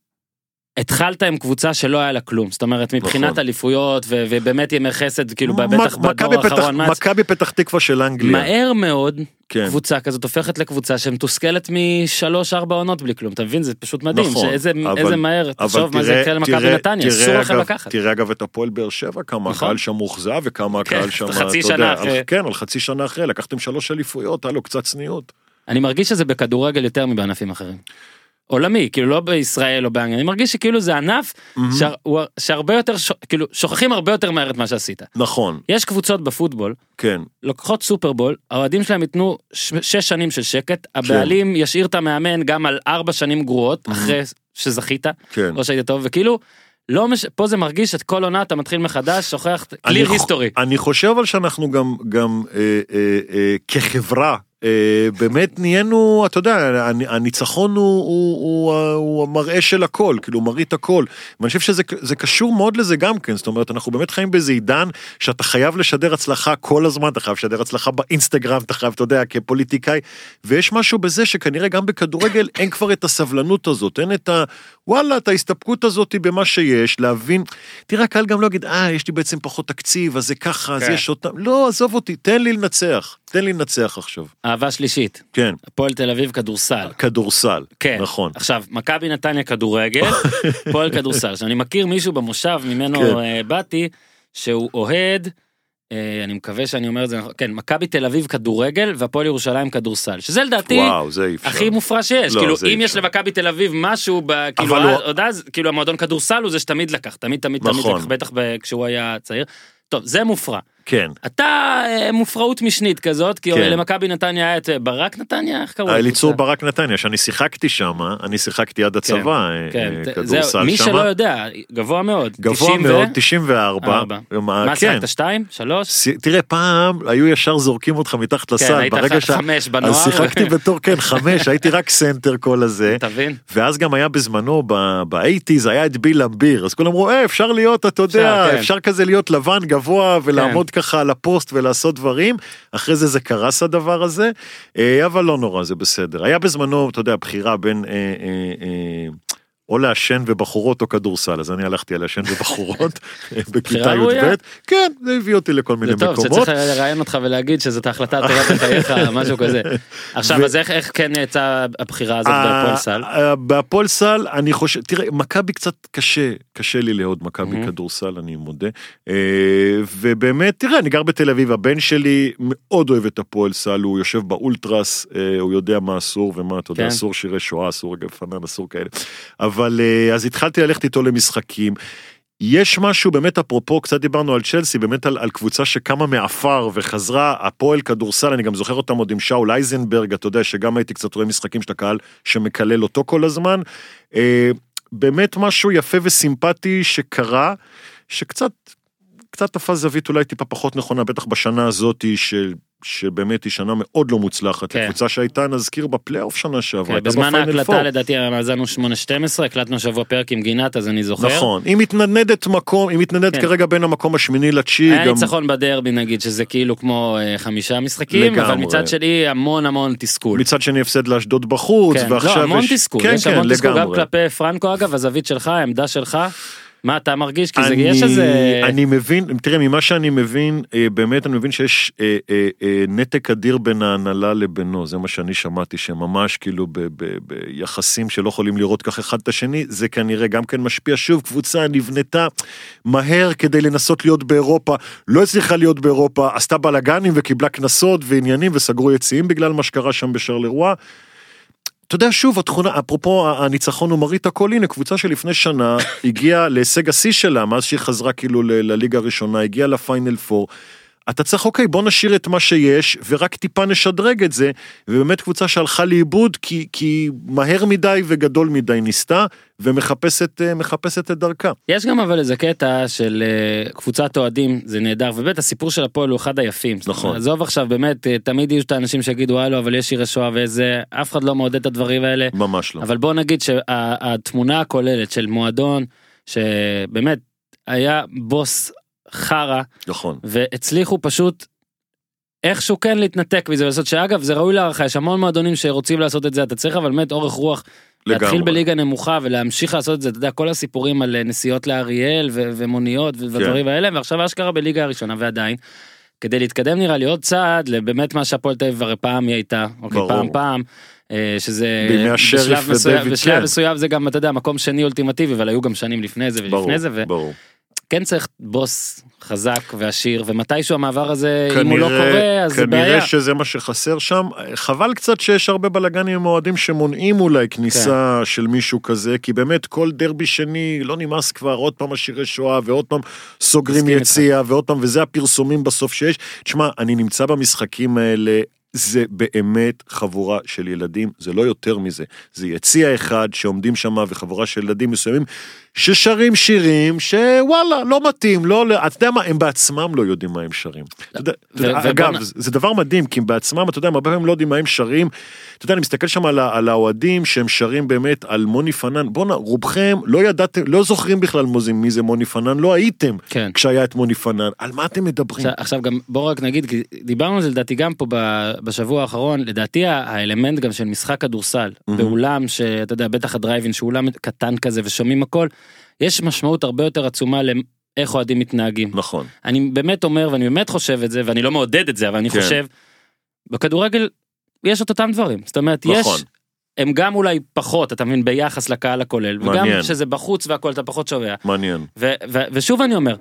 התחלת עם קבוצה שלא היה לה כלום, זאת אומרת מבחינת נכון. אליפויות ו- ובאמת ימי חסד, כאילו בטח בדור האחרון, מכבי פתח תקווה של אנגליה, מהר מאוד כן, קבוצה כזאת הופכת לקבוצה שמתוסכלת משלוש ארבע עונות בלי כלום, אתה מבין? זה פשוט מדהים, נכון, שאיזה אבל- איזה מהר, אבל תחשוב מה זה יקרה למכבי נתניה, אסור לכם לקחת. תראה אגב את הפועל באר שבע, כמה נכון. הקהל שם מאוכזב וכמה כן, הקהל שם, חצי אתה שנה יודע, אחרי. כן, על חצי שנה אחרי, לקחתם שלוש אליפויות, הלו, קצת צניעות. אני מרגיש שזה בכדורגל יותר מבענפים אחרים. עולמי, כאילו לא בישראל או באנגליה, אני מרגיש שכאילו זה ענף שה- הוא- שהרבה יותר, ש- כאילו שוכחים הרבה יותר מהר את מה שעשית. נכון, יש קבוצות בפוטבול, כן, לוקחות סופרבול, האוהדים שלהם ייתנו ש- שש שנים של שקט, הבעלים ישאיר את המאמן גם על ארבע שנים גרועות, אחרי שזכית, כן. או שהיית טוב, וכאילו, לא מש... פה זה מרגיש את כל עונה אתה מתחיל מחדש, שוכח, קליר היסטורי. אני חושב אבל שאנחנו גם, גם אה, אה, אה, כחברה, באמת נהיינו, אתה יודע, הנ- הניצחון הוא, הוא, הוא, הוא המראה של הכל, כאילו הוא מראה את הכל. ואני חושב שזה זה קשור מאוד לזה גם כן, זאת אומרת, אנחנו באמת חיים באיזה עידן שאתה חייב לשדר הצלחה כל הזמן, אתה חייב לשדר הצלחה באינסטגרם, אתה חייב, אתה יודע, כפוליטיקאי, ויש משהו בזה שכנראה גם בכדורגל אין כבר את הסבלנות הזאת, אין את ה... וואלה, את ההסתפקות הזאת במה שיש, להבין, תראה, הקהל גם לא יגיד, אה, יש לי בעצם פחות תקציב, אז זה ככה, אז כן. יש אותם, לא, עזוב אותי, תן לי לנצח, תן לי לנצח עכשיו. אהבה שלישית, כן, הפועל תל אביב כדורסל. כדורסל, כן. נכון. עכשיו, מכבי נתניה כדורגל, פועל כדורסל. עכשיו, אני מכיר מישהו במושב ממנו כן. אה, באתי, שהוא אוהד, אה, אני מקווה שאני אומר את זה נכון, כן, מכבי תל אביב כדורגל והפועל ירושלים כדורסל, שזה לדעתי וואו, זה אי אפשר. הכי מופרע שיש, לא, כאילו אם יש. למכבי תל אביב משהו, ב- כאילו אבל הוא- עוד אז, כאילו המועדון כדורסל הוא זה שתמיד לקח, תמיד תמיד תמיד נכון. לקח, בטח ב- כשהוא היה צעיר. טוב, זה מופרע. כן. אתה אה, מופרעות משנית כזאת, כי כן. למכבי נתניה היה את אה, ברק נתניה, איך קראו? אליצור לקבוצה? ברק נתניה, שאני שיחקתי שם, אני שיחקתי עד הצבא, אה, כן, אה, ת- כדורסל זהו, מי. שלא יודע, גבוה מאוד. גבוה 90 ו- מאוד, 94. ארבע. מה, מה כן. שיחקת, שתיים? שלוש? ס- תראה פעם היו ישר זורקים אותך מתחת לסל, כן, היית חמש בנוער. אז שיחקתי בתור כן חמש, הייתי רק סנטר כל הזה. תבין? ואז גם היה בזמנו ב eighties היה את ביל ליימביר אז כולם אמרו אה, אפשר להיות אתה יודע אפשר, כן. אפשר כזה להיות לבן גבוה ולעמוד ככה על הפוסט ולעשות דברים אחרי זה זה קרס הדבר הזה אה, אבל לא נורא זה בסדר היה בזמנו אתה יודע בחירה בין. אה, אה, אה, או לעשן ובחורות או כדורסל אז אני הלכתי על לעשן ובחורות בכיתה. י"ב כן זה הביא אותי לכל מיני זה טוב, מקומות. שצריך לראיין אותך ולהגיד שזאת ההחלטה הטובה בחייך, משהו כזה. עכשיו, אז איך כן יצאה הבחירה הזאת בהפועל סל? אה, אה, בהפועל סל אני חושב תראה מכבי קצת קשה קשה לי לאהוד מכבי. כדורסל אני מודה אה, ובאמת תראה אני גר בתל אביב הבן שלי מאוד אוהב את הפועל סל הוא יושב באולטרס אה, הוא יודע מה אסור ומה אתה יודע כן. אסור שירי שואה אסור רגע פנן אסור כאלה אבל אה, אז התחלתי ללכת איתו למשחקים. יש משהו באמת אפרופו קצת דיברנו על צ'לסי באמת על, על קבוצה שקמה מעפר וחזרה הפועל כדורסל אני גם זוכר אותם עוד עם שאול אייזנברג אתה יודע שגם הייתי קצת רואה משחקים של הקהל שמקלל אותו כל הזמן. אה, באמת משהו יפה וסימפטי שקרה שקצת קצת תפס זווית אולי טיפה פחות נכונה בטח בשנה הזאתי של. שבאמת היא שנה מאוד לא מוצלחת, כן. הקבוצה שהייתה נזכיר בפלייאוף שנה שעברה, כן, בזמן בפיינל פור. ההקלטה לדעתי המאזן הוא 8-12, הקלטנו שבוע פרק עם גינת אז אני זוכר. נכון, היא מתנדנדת מקום, היא מתנדנדת כן. כרגע בין המקום השמיני לתשיעי, היה גם ניצחון בדרבי נגיד שזה כאילו כמו אה, חמישה משחקים, אבל לגמרי. מצד שני המון המון תסכול. מצד שני הפסד לאשדוד בחוץ, כן, ועכשיו לא, המון יש... תסכול, כן, יש כן, המון תסכול גם. כלפי פרנקו אגב, הזווית שלך, העמדה שלך, מה אתה מרגיש? כי זה, אני, יש איזה... אני מבין, תראה, ממה שאני מבין, אה, באמת אני מבין שיש אה, אה, אה, נתק אדיר בין ההנהלה לבינו, זה מה שאני שמעתי, שממש כאילו ב, ב, ביחסים שלא יכולים לראות כך אחד את השני, זה כנראה גם כן משפיע. שוב, קבוצה נבנתה מהר כדי לנסות להיות באירופה, לא הצליחה להיות באירופה, עשתה בלאגנים וקיבלה קנסות ועניינים וסגרו יציאים בגלל מה שקרה שם בשרלרואה. אתה יודע שוב התכונה אפרופו הניצחון הוא מרית הכל הנה קבוצה שלפני שנה הגיעה להישג השיא שלה מאז שהיא חזרה כאילו לליגה הראשונה הגיעה לפיינל פור. אתה צריך אוקיי בוא נשאיר את מה שיש ורק טיפה נשדרג את זה ובאמת קבוצה שהלכה לאיבוד כי כי מהר מדי וגדול מדי ניסתה ומחפשת אה, מחפשת את דרכה. יש גם אבל איזה קטע של אה, קבוצת אוהדים זה נהדר ובאמת הסיפור של הפועל הוא אחד היפים. נכון. עזוב עכשיו באמת אה, תמיד יהיו את האנשים שיגידו הלו אבל יש שירי שואה ואיזה אף אחד לא מעודד את הדברים האלה. ממש לא. אבל בוא נגיד שהתמונה הכוללת של מועדון שבאמת היה בוס חרא נכון. והצליחו פשוט איכשהו כן להתנתק מזה ולעשות שאגב זה ראוי להערכה יש המון מועדונים שרוצים לעשות את זה אתה צריך אבל באמת אורך רוח להתחיל לגמרי. בליגה נמוכה ולהמשיך לעשות את זה אתה יודע כל הסיפורים על אה, נסיעות לאריאל ו- ומוניות כן. ודברים האלה ועכשיו אשכרה בליגה הראשונה ועדיין. כדי להתקדם נראה לי עוד צעד לבאמת מה שהפועל תל אביב הרי פעם היא הייתה אוקיי ברור. פעם פעם. אה, שזה בשלב מסוים, בשלב כן. מסוים זה גם אתה יודע מקום שני אולטימטיבי אבל היו גם שנים לפני זה ברור, ולפני זה ו- ברור. כן צריך בוס חזק ועשיר ומתישהו המעבר הזה אם הוא לא קורה אז זה בעיה. כנראה שזה מה שחסר שם חבל קצת שיש הרבה בלאגנים עם אוהדים שמונעים אולי כניסה כן. של מישהו כזה כי באמת כל דרבי שני לא נמאס כבר עוד פעם השירי שואה ועוד פעם סוגרים איתך. יציאה ועוד פעם וזה הפרסומים בסוף שיש תשמע אני נמצא במשחקים האלה. זה באמת חבורה של ילדים, זה לא יותר מזה. זה יציע אחד שעומדים שם וחבורה של ילדים מסוימים ששרים שירים שוואלה, לא מתאים, לא, לא- אתה יודע מה, הם בעצמם לא יודעים מה הם שרים. אגב, זה- דבר מדהים, כי הם בעצמם, אתה יודע, הרבה פעמים לא יודעים מה הם שרים. אתה יודע, אני מסתכל שם על, האוהדים שהם שרים באמת על מוני פנן, בואנה, רובכם לא ידעתם, לא זוכרים בכלל מי זה מוני פנן, לא הייתם כן. כשהיה את מוני פנן, על מה אתם מדברים? עכשיו, גם בוא רק נגיד דיברנו על זה לדעתי גם פה בשבוע האחרון לדעתי האלמנט גם של משחק כדורסל באולם שאתה יודע בטח הדרייבין שהוא אולם קטן כזה ושומעים הכל יש משמעות הרבה יותר עצומה לאיך אוהדים מתנהגים. נכון, אני באמת אומר ואני באמת חושב את זה ואני לא מעודד את זה אבל אני כן. חושב בכדורגל יש את אותם דברים זאת אומרת נכון. יש הם גם אולי פחות אתה מבין ביחס לקהל הכולל וגם מעניין. שזה בחוץ והכל אתה פחות שומע. מעניין. ו- ו- ושוב אני אומר,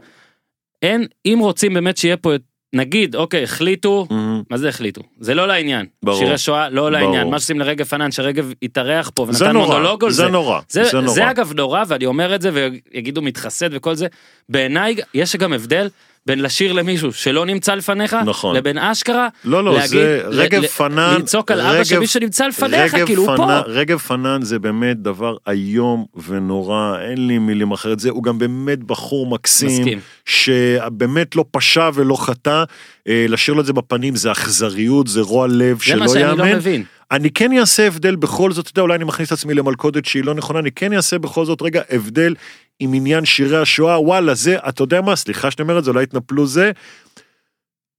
אין, אם רוצים באמת שיהיה פה, נגיד, אוקיי, החליטו, מהמם. מה זה החליטו? זה לא לעניין. ברור. שירי שואה, לא ברור. לעניין. מה שעושים לרגב פנן, שרגב התארח פה ונתן מונולוג על זה זה. נורא, זה, זה נורא. זה אגב נורא, ואני אומר את זה, ויגידו מתחסד וכל זה. בעיניי, יש גם הבדל בין לשיר למישהו שלא נמצא לפניך, נכון. לבין אשכרה, לא, לא, להגיד, זה רגב ל- פנן, לצעוק על אבא רגב- של מי שנמצא לפניך, רגב כאילו הוא פה. פנן- רגב פנן זה באמת דבר איום ונורא, אין לי מילים אחרת, זה, הוא גם באמת בחור מקסים, מסכים. שבאמת לא פשע ולא חטא, אה, לשיר לו את זה בפנים זה אכזריות, זה רוע לב זה שלא מה שאני לא יאמן. מבין. אני כן אעשה הבדל בכל זאת, אתה יודע, אולי אני מכניס את עצמי למלכודת שהיא לא נכונה, אני כן אעשה בכל זאת רגע הבדל עם עניין שירי השואה, וואלה, זה, אתה יודע מה, סליחה שאני אומר את זה, אולי יתנפלו זה,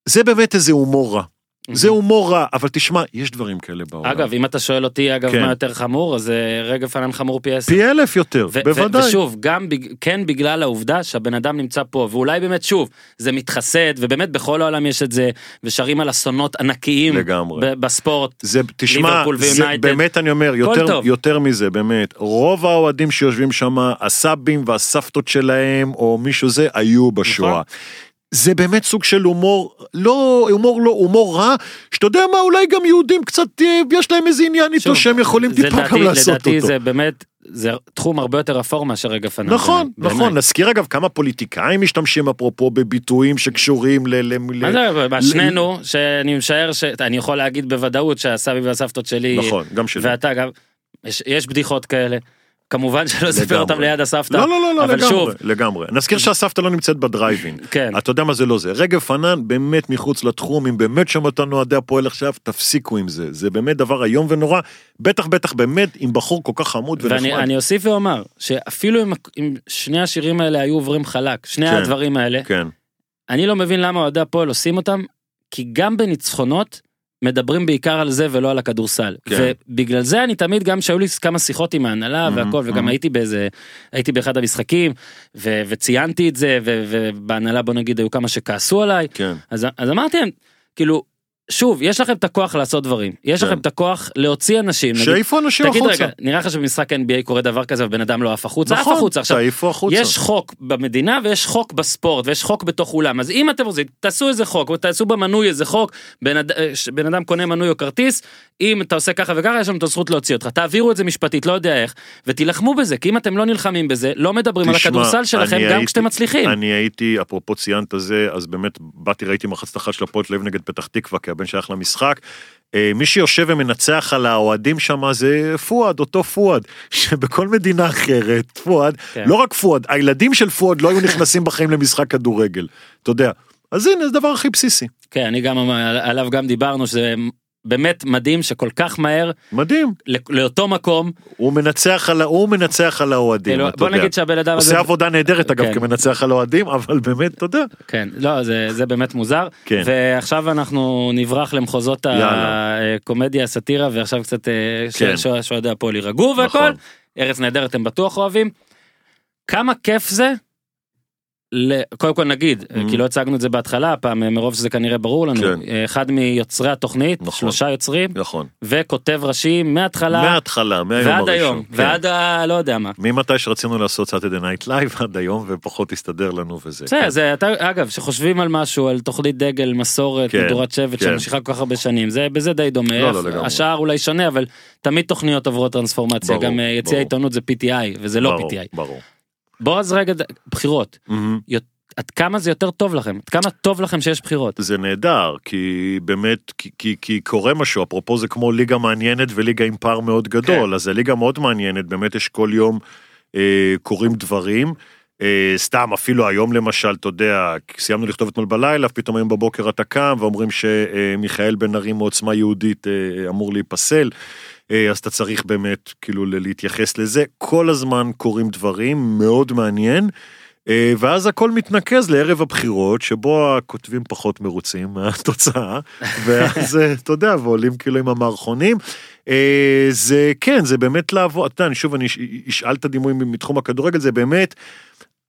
זה באמת איזה הומור רע. זה הומור רע, אבל תשמע, יש דברים כאלה בעולם. אגב, אם אתה שואל אותי, אגב, כן. מה יותר חמור, אז אה, רגב פנן חמור פי עשר. פי אלף יותר, ו- ו- בוודאי. ושוב, גם בג... כן בגלל העובדה שהבן אדם נמצא פה, ואולי באמת שוב, זה מתחסד, ובאמת בכל העולם יש את זה, ושרים על אסונות ענקיים לגמרי. ב- בספורט. זה, תשמע, זה. באמת אני אומר, יותר. יותר מזה, באמת, רוב האוהדים שיושבים שם, הסבים והסבתות שלהם, או מישהו זה, היו בשואה. נכון. זה באמת סוג של הומור, לא, הומור לא, הומור רע, שאתה יודע מה, אולי גם יהודים קצת, אה, יש להם איזה עניין איתו שהם יכולים טיפה לדעתי- גם לעשות לדעתי אותו. זה באמת, זה תחום הרבה יותר אפור מאשר רגע פנן. נכון, באמת, נכון. נזכיר אגב כמה פוליטיקאים משתמשים אפרופו בביטויים שקשורים ל... ל- מה ל- שנינו, שאני משער, אני יכול להגיד בוודאות שהסבי והסבתות שלי, נכון, גם שלי. ואתה גם, יש- יש בדיחות כאלה, כמובן שלא לגמרי. אותם ליד הסבתא, לא, לא, לא, לא, לגמרי, שוב, לגמרי. נזכיר שהסבתא לא נמצאת בדרייבין. כן. אתה יודע מה זה לא זה. רגב פנן באמת מחוץ לתחום, אם באמת שם אותנו אוהדי הפועל עכשיו, תפסיקו עם זה. זה באמת דבר איום ונורא, בטח בטח באמת עם בחור כל כך חמוד ואני ונחמד. אני אוסיף ואומר, שאפילו אם, אם שני השירים האלה היו עוברים חלק, שני כן. הדברים האלה, כן, אני לא מבין למה אוהדי הפועל עושים אותם, כי גם בניצחונות מדברים בעיקר על זה ולא על הכדורסל. כן. ובגלל זה אני תמיד, גם שהיו לי כמה שיחות עם ההנהלה מהמם, והכל, וגם מהמם. הייתי באיזה, הייתי באחד המשחקים, ו- וציינתי את זה, ו- ובהנהלה בוא נגיד היו כמה שכעסו עליי, כן. אז, אז אמרתי להם, כאילו, שוב, יש לכם את הכוח לעשות דברים, יש כן. לכם את הכוח להוציא אנשים, שיעיפו אנשים תגיד החוצה. רגע, נראה לך שבמשחק NBA קורה דבר כזה ובן אדם לא עף החוצה, עף נכון, החוצה. עכשיו, תעיפו החוצה. יש חוק במדינה ויש חוק בספורט ויש חוק בתוך אולם אז אם אתם רוצים תעשו איזה חוק ותעשו במנוי איזה חוק בן, אד... אה, בן אדם קונה מנוי או כרטיס אם אתה עושה ככה וככה יש לנו את הזכות להוציא אותך תעבירו את זה משפטית לא יודע איך ותילחמו בזה כי אם אתם לא נלחמים בזה לא מדברים על תשמע, הכדורסל שלכם גם הייתי- כשאתם מצליחים. אני הייתי, אפרופו ציינת זה, אז באמת באתי, ראיתי מחצית אחת של הפועל תל אביב נגד פתח תקווה, כי הבן שייך למשחק. אה, מי שיושב ומנצח על האוהדים שם זה פואד, אותו פואד, שבכל מדינה אחרת, פואד, כן. לא רק פואד, הילדים של פואד לא היו נכנסים בחיים למשחק כדורגל, אתה יודע. אז הנה, זה הדבר הכי בסיסי. כן אני גם עליו גם דיברנו שזה באמת מדהים שכל כך מהר מדהים, לאותו מקום הוא מנצח על, הוא מנצח על האוהדים, אתה בוא יודע. נגיד שהבן אדם עושה עבודה נהדרת אגב כן. כמנצח על האוהדים, אבל באמת, אתה יודע. כן, לא, זה, זה באמת מוזר. כן. ועכשיו אנחנו נברח למחוזות יאללה. הקומדיה, הסאטירה, ועכשיו קצת אה, כן. שאוהדי הפועל יירגעו והכל. נכון. ארץ נהדרת הם בטוח אוהבים. כמה כיף זה. קודם כל נגיד, Mhm. כי לא הצגנו את זה בהתחלה, הפעם אה, מרוב שזה כנראה ברור לנו, כן. אה, אחד מיוצרי התוכנית, נכון. שלושה יוצרים, נכון. וכותב ראשי מההתחלה מההתחלה, מהיום ועד הראשון. היום, כן. ועד ה... לא יודע מה. ממתי שרצינו לעשות Saturday Night Live עד היום ופחות הסתדר לנו וזה. בסדר, כן. זה אתה, אגב, שחושבים על משהו, על תוכנית דגל, מסורת, כן, מדורת שבט, כן. שממשיכה כל כך הרבה שנים, זה בזה די דומה, לא, לא, לגמרי. הז'אנר אולי שונה, אבל תמיד תוכניות עוברות טרנספורמציה, ברור, גם אה, יציע עיתונות זה PTI, וזה לא ברור, PTI. ברור. בוא אז רגע, בחירות, מהמם. עד כמה זה יותר טוב לכם? עד כמה טוב לכם שיש בחירות? זה נהדר, כי באמת, כי, כי, כי קורה משהו, אפרופו זה כמו ליגה מעניינת וליגה עם פער מאוד גדול, כן. אז זה ליגה מאוד מעניינת, באמת יש כל יום אה, קורים דברים. אה, סתם, אפילו היום למשל, אתה יודע, סיימנו לכתוב אתמול בלילה, פתאום היום בבוקר אתה קם ואומרים שמיכאל בן ארי מעוצמה יהודית אה, אמור להיפסל. אה, אז אתה צריך באמת כאילו להתייחס לזה. כל הזמן קורים דברים, מאוד מעניין. אה, ואז הכל מתנקז לערב הבחירות, שבו הכותבים פחות מרוצים מהתוצאה, ואז אה, אתה יודע, ועולים כאילו עם המערכונים. זה כן, זה באמת לעבוד, אתה יודע, אני שוב, אני אש- אשאל את הדימוי מתחום הכדורגל, זה באמת,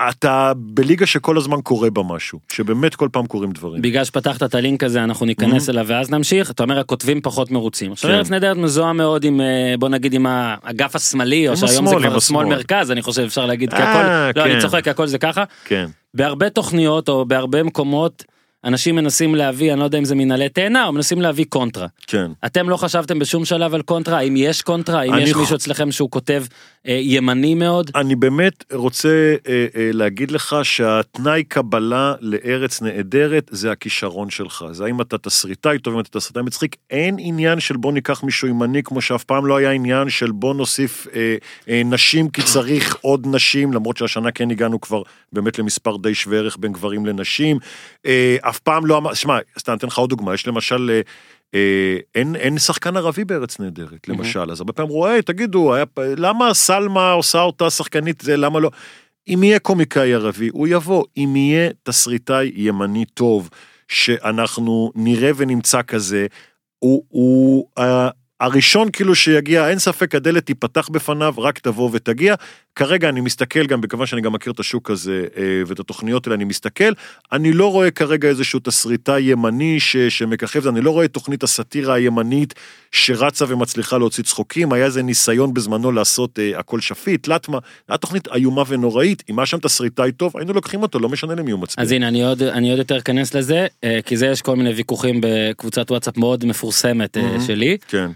אתה בליגה שכל הזמן קורה בה משהו, שבאמת כל פעם קורים דברים. בגלל שפתחת את הלינק הזה אנחנו ניכנס אליו ואז נמשיך אתה אומר הכותבים פחות מרוצים. עכשיו כן. ארץ נהדרת מזוהה מאוד עם אה, בוא נגיד עם האגף השמאלי או שהיום זה כבר שמאל. מרכז אני חושב אפשר להגיד כי אה, הכל לא כן. אני צוחק הכל זה ככה כן, בהרבה תוכניות או בהרבה מקומות אנשים מנסים להביא אני לא יודע אם זה מין עלה תאנה או מנסים להביא קונטרה. כן. אתם לא חשבתם בשום שלב על קונטרה האם יש קונטרה האם יש ח- מישהו אצלכם שהוא כותב ימני מאוד? אני באמת רוצה אה, אה, להגיד לך שהתנאי קבלה לארץ נהדרת זה הכישרון שלך. זה האם אתה תסריטאי טוב, אם אתה תסריטאי מצחיק. אין עניין של בוא ניקח מישהו ימני, כמו שאף פעם לא היה עניין של בוא נוסיף אה, אה, נשים כי צריך עוד נשים, למרות שהשנה כן הגענו כבר באמת למספר די שווה ערך בין גברים לנשים. אה, אף פעם לא אמר, שמע, סתם אתן לך עוד דוגמה, יש למשל... אה, אה, אין, אין שחקן ערבי בארץ נהדרת, למשל, אז הרבה פעמים היי, תגידו, היה, למה סלמה עושה אותה שחקנית, זה למה לא? אם יהיה קומיקאי ערבי, הוא יבוא. אם יהיה תסריטאי ימני טוב, שאנחנו נראה ונמצא כזה, הוא, הוא הראשון כאילו שיגיע, אין ספק, הדלת תיפתח בפניו, רק תבוא ותגיע. כרגע אני מסתכל גם, בכיוון שאני גם מכיר את השוק הזה אה, ואת התוכניות האלה, אני מסתכל, אני לא רואה כרגע איזשהו תסריטאי ימני ש, שמככב, אני לא רואה את תוכנית הסאטירה הימנית שרצה ומצליחה להוציא צחוקים, היה איזה ניסיון בזמנו לעשות אה, הכל שפיט, לטמה, הייתה תוכנית איומה ונוראית, אם היה שם תסריטאי טוב, היינו לוקחים אותו, לא משנה למי הוא מצביע. אז הנה, אני עוד, אני עוד יותר אכנס לזה, אה, כי זה יש כל מיני ויכוחים בקבוצת וואטסאפ מאוד מפורסמת מהמם. שלי. כן.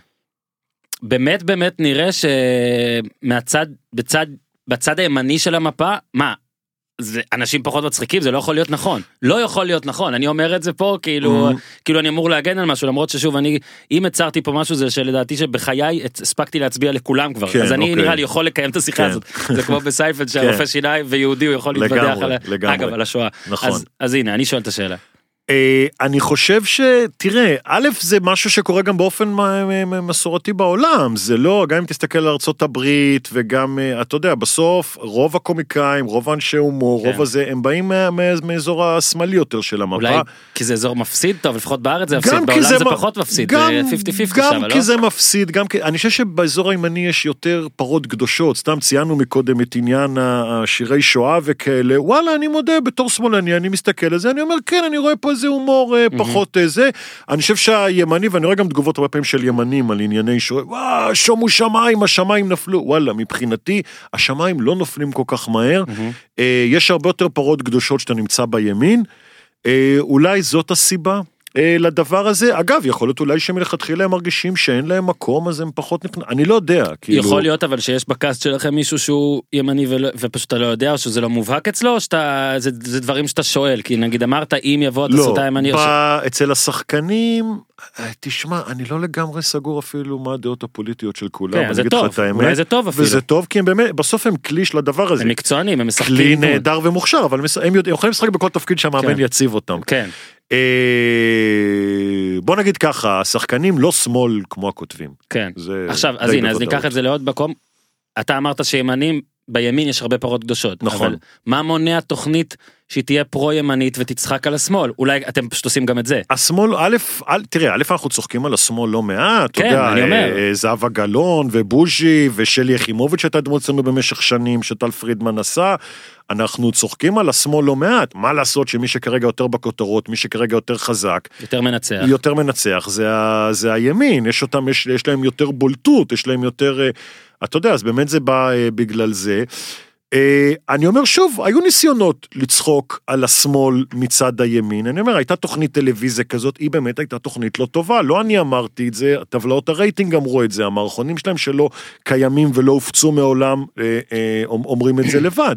באמת באמת נראה שמהצד, בצד, בצד הימני של המפה, מה? זה אנשים פחות מצחיקים זה לא יכול להיות נכון לא יכול להיות נכון אני אומר את זה פה כאילו Mhm. כאילו אני אמור להגן על משהו למרות ששוב אני אם הצהרתי פה משהו זה שלדעתי שבחיי הספקתי להצביע לכולם כבר כן, אז אני אוקיי. נראה לי יכול לקיים את השיחה כן. הזאת זה כמו בסיינפלד שהרופא שיניים ויהודי הוא יכול לגמרי, על לגמרי. אגב על השואה נכון. אז, אז הנה אני שואל את השאלה אני חושב שתראה, א', זה משהו שקורה גם באופן מסורתי בעולם, זה לא, גם אם תסתכל על הברית וגם, אה, אתה יודע, בסוף רוב הקומיקאים, רוב האנשי הומור, כן. רוב הזה, הם באים מאזור השמאלי יותר של המפה. אולי כי זה אזור מפסיד טוב לפחות בארץ זה מפסיד כי בעולם זה מ- פחות מפסיד גם, זה 50-50 גם שם כי לא? זה מפסיד, גם כי, אני חושב שבאזור הימני יש יותר פרות קדושות, סתם ציינו מקודם את עניין השירי שואה וכאלה, וואלה, אני מודה, בתור שמאלני, אני מסתכל על זה, אני אומר, כן, אני רואה פה איזה הומור אה, פחות אה, זה. אני חושב שהימני, ואני רואה גם תגובות הרבה פעמים של ימנים על ענייני שואה, וואו, שומו שמיים, השמיים נפלו, וואלה, מבחינתי, השמיים לא נופלים כל כך מהר, אה, יש הרבה יותר פרות קדושות שאתה נמצא בימין, אה, אולי זאת הסיבה. אה, לדבר הזה, אגב, יכול להיות אולי שמלכתחילה הם מרגישים שאין להם מקום, אז הם פחות נכנ... אני לא יודע, כאילו... יכול להיות אבל שיש בקאסט שלכם מישהו שהוא ימני ולא, ופשוט אתה לא יודע או שזה לא מובהק אצלו או שאתה זה, זה דברים שאתה שואל כי נגיד אמרת אם יבוא לא, התסריטאי הימני ש... ב... אצל השחקנים, אה, תשמע, אני לא לגמרי סגור אפילו מה הדעות הפוליטיות של כולם, כן, זה טוב, את אולי זה טוב אפילו. וזה טוב כי הם באמת, בסוף הם כלי של הדבר הזה, הם מקצוענים הם משחקים. כלי. נהדר ומוכשר, אבל הם הם הם יכולים לשחק בכל תפקיד שהמאמן כן. יציב אותם. כן. אה, בוא נגיד ככה, השחקנים לא שמאל כמו הכותבים. כן. עכשיו אז הנה אז. ניקח את זה לעוד מקום. אתה אמרת שימנים בימין יש הרבה פרות קדושות. נכון. אבל מה מונע תוכנית שהיא תהיה פרו ימנית ותצחק על השמאל אולי אתם פשוט עושים גם את זה. השמאל, א', א', תראה, א', אנחנו צוחקים על השמאל לא מעט, אתה כן, יודע, אני אומר. אה, זהבה גלאון ובוז'י ושלי יחימוביץ' שהייתה דמות אצלנו במשך שנים, שטל פרידמן עשה, אנחנו צוחקים על השמאל לא מעט, מה לעשות שמי שכרגע יותר בכותרות, מי שכרגע יותר חזק, יותר מנצח. יותר מנצח, זה, ה, זה הימין, יש אותם, יש, יש להם יותר בולטות, יש להם יותר, אה, אתה יודע, אז באמת זה בא אה, בגלל זה. אה, אני אומר שוב, היו ניסיונות לצחוק על השמאל מצד הימין, אני אומר, הייתה תוכנית טלוויזיה כזאת, היא באמת הייתה תוכנית לא טובה, לא אני אמרתי את זה, טבלאות הרייטינג אמרו את זה, המערכונים שלהם שלא קיימים ולא הופצו מעולם, אה, אה, אומרים את זה לבד.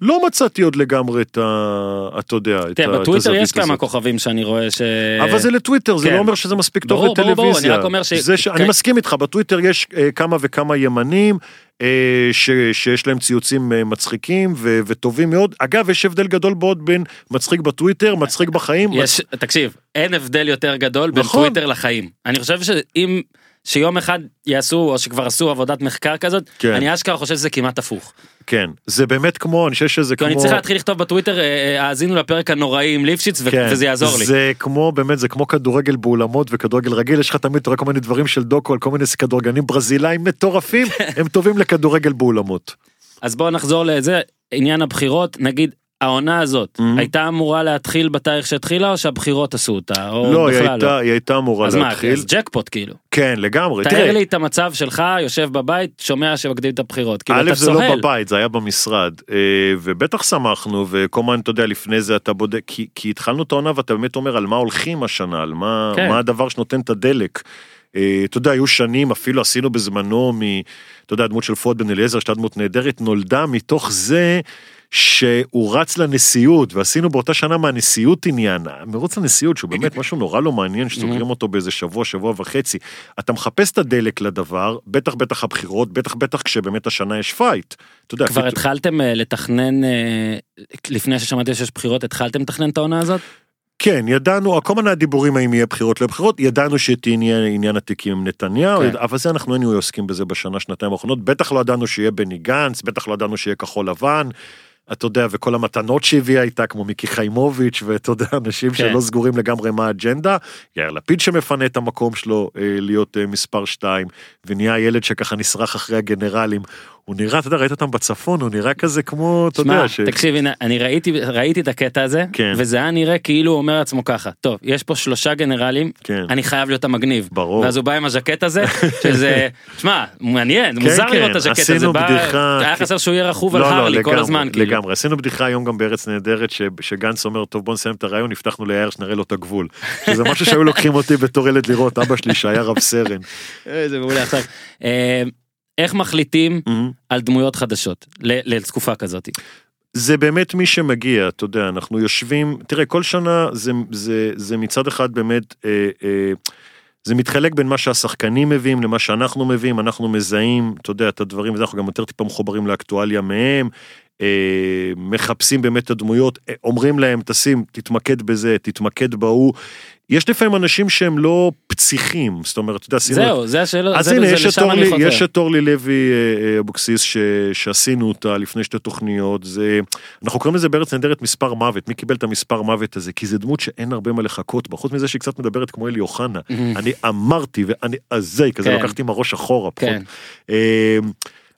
לא מצאתי עוד לגמרי את ה... אתה יודע, את ה- תראה, את כן, בטוויטר יש הזווית כמה הזאת. כוכבים שאני רואה ש... אבל זה לטוויטר, זה כן. לא אומר שזה מספיק טוב לטלוויזיה. אני רק אומר ש- זה ש... אני כן. מסכים איתך, בטוויטר יש אה, כמה וכמה ימנים אה, ש... שיש להם ציוצים אה, מצחיקים ו... וטובים מאוד. אגב, יש הבדל גדול מאוד בין מצחיק בטוויטר, מצחיק בחיים. יש, תקשיב, אין הבדל יותר גדול בין נכון. טוויטר לחיים. אני חושב שאם, שיום אחד יעשו, או שכבר עשו עבודת מחקר כזאת, כן. אני אשכרה חושב שזה כמעט הפוך. כן, זה באמת כמו, אני חושב שזה כמו... אני צריך להתחיל לכתוב בטוויטר, אה, אה, האזינו לפרק הנוראי עם ליפשיץ, כן, וזה יעזור לי. זה כמו, באמת, זה כמו כדורגל באולמות וכדורגל רגיל, יש לך תמיד, אתה רואה כל מיני דברים של דוקו על כל מיני כדורגלנים ברזילאים מטורפים, הם טובים לכדורגל באולמות. אז בואו נחזור לזה, עניין הבחירות, נגיד, העונה הזאת, Mhm. הייתה אמורה להתחיל בתאריך שהתחילה, או שהבחירות עשו אותה, או לא, היא בכלל הייתה, היא הייתה אמורה אז מה, להתחיל. אז ג'קפוט כאילו. כן, לגמרי. תאר תראה, לי את המצב שלך, יושב בבית, שומע שמקדימים את הבחירות. כאילו, א' אתה זה צוהל. לא בבית, זה היה במשרד, אה, ובטח שמחנו, וכל הזמן, אתה יודע, לפני זה אתה בודק, כי, כי התחלנו את העונה ואתה באמת אומר על מה הולכים השנה, על מה, כן. מה הדבר שנותן את הדלק. אה, אתה יודע, היו שנים, אפילו עשינו בזמנו, מ, אתה יודע, הדמות של פואד בן אליעזר, שהייתה דמות נהדרת, נולדה מתוך זה שהוא רץ לנשיאות, ועשינו באותה שנה מהנשיאות עניין, מרוץ לנשיאות, שהוא באמת משהו נורא לא מעניין, שסוגרים אותו באיזה שבוע, שבוע וחצי. אתה מחפש את הדלק לדבר, בטח בטח הבחירות, בטח בטח כשבאמת השנה יש fight. אתה יודע, כבר התחלתם אה, לתכנן, אה, לפני ששמעתי שיש בחירות, התחלתם לתכנן את העונה הזאת? כן, ידענו, כל מיני הדיבורים האם יהיה בחירות לא בחירות, ידענו שתהיה עניין התיקים עם נתניהו, כן. אבל זה אנחנו היינו עוסקים בזה בשנה, שנתיים האחרונות, בטח לא ידענו שיהיה בני גנץ, בטח לא ידענו שיהיה כחול לבן, אתה יודע, וכל המתנות שהביאה איתה, כמו מיקי חיימוביץ', ואתה יודע, אנשים כן. שלא סגורים לגמרי מה האג'נדה, יאיר לפיד שמפנה את המקום שלו אה, להיות אה, מספר 2, ונהיה ילד שככה נשרח אחרי הגנרלים. הוא נראה, אתה יודע, ראית אותם בצפון, הוא נראה כזה כמו, אתה שמע, יודע, ש... תקשיב, הנה, אני ראיתי, ראיתי את הקטע הזה, כן. וזה היה נראה כאילו הוא אומר לעצמו ככה, טוב, יש פה שלושה גנרלים, כן. אני חייב להיות המגניב. ברור. ואז הוא בא עם הז'קט הזה, שזה, שמע, מעניין, כן, מוזר כן, לראות את הז'קט הזה, עשינו בדיחה, היה כן. חסר שהוא יהיה רכוב על לא, לא, הרלי כל לגמרי, הזמן, כאילו. לגמרי. עשינו בדיחה היום גם בארץ נהדרת, ש- שגנץ אומר, טוב בוא נסיים את הרעיון, הבטחנו ליאיר שנראה לו את הגבול. שזה משהו שהיו לוקחים אותי בתור ילד לראות, אבא שלי שהיה רב סרן. אה, זה מעולה עכשיו. איך מחליטים על דמויות חדשות לתקופה כזאת? זה באמת מי שמגיע, אתה יודע, אנחנו יושבים, תראה, כל שנה זה, זה, זה מצד אחד באמת, אה, אה, זה מתחלק בין מה שהשחקנים מביאים למה שאנחנו מביאים, אנחנו מזהים, אתה יודע, את הדברים, ואנחנו גם יותר טיפה מחוברים לאקטואליה מהם, אה, מחפשים באמת את הדמויות, אה, אומרים להם, תשים, תתמקד בזה, תתמקד בהוא. יש לפעמים אנשים שהם לא פציחים, זאת אומרת, אתה יודע, עשינו... זהו, זה השאלה, אז זה- הנה, יש את אורלי. יש את אורלי לוי אה, אה, אבוקסיס ש- שעשינו אותה לפני שתי תוכניות, זה, אנחנו קוראים לזה בארץ נהדרת מספר מוות, מי קיבל את המספר מוות הזה? כי זה דמות שאין הרבה מה לחכות בה, חוץ מזה שהיא קצת מדברת כמו אלי אוחנה. אני אמרתי ואני עזי, כזה כן. לקחתי עם הראש אחורה. פחות. כן.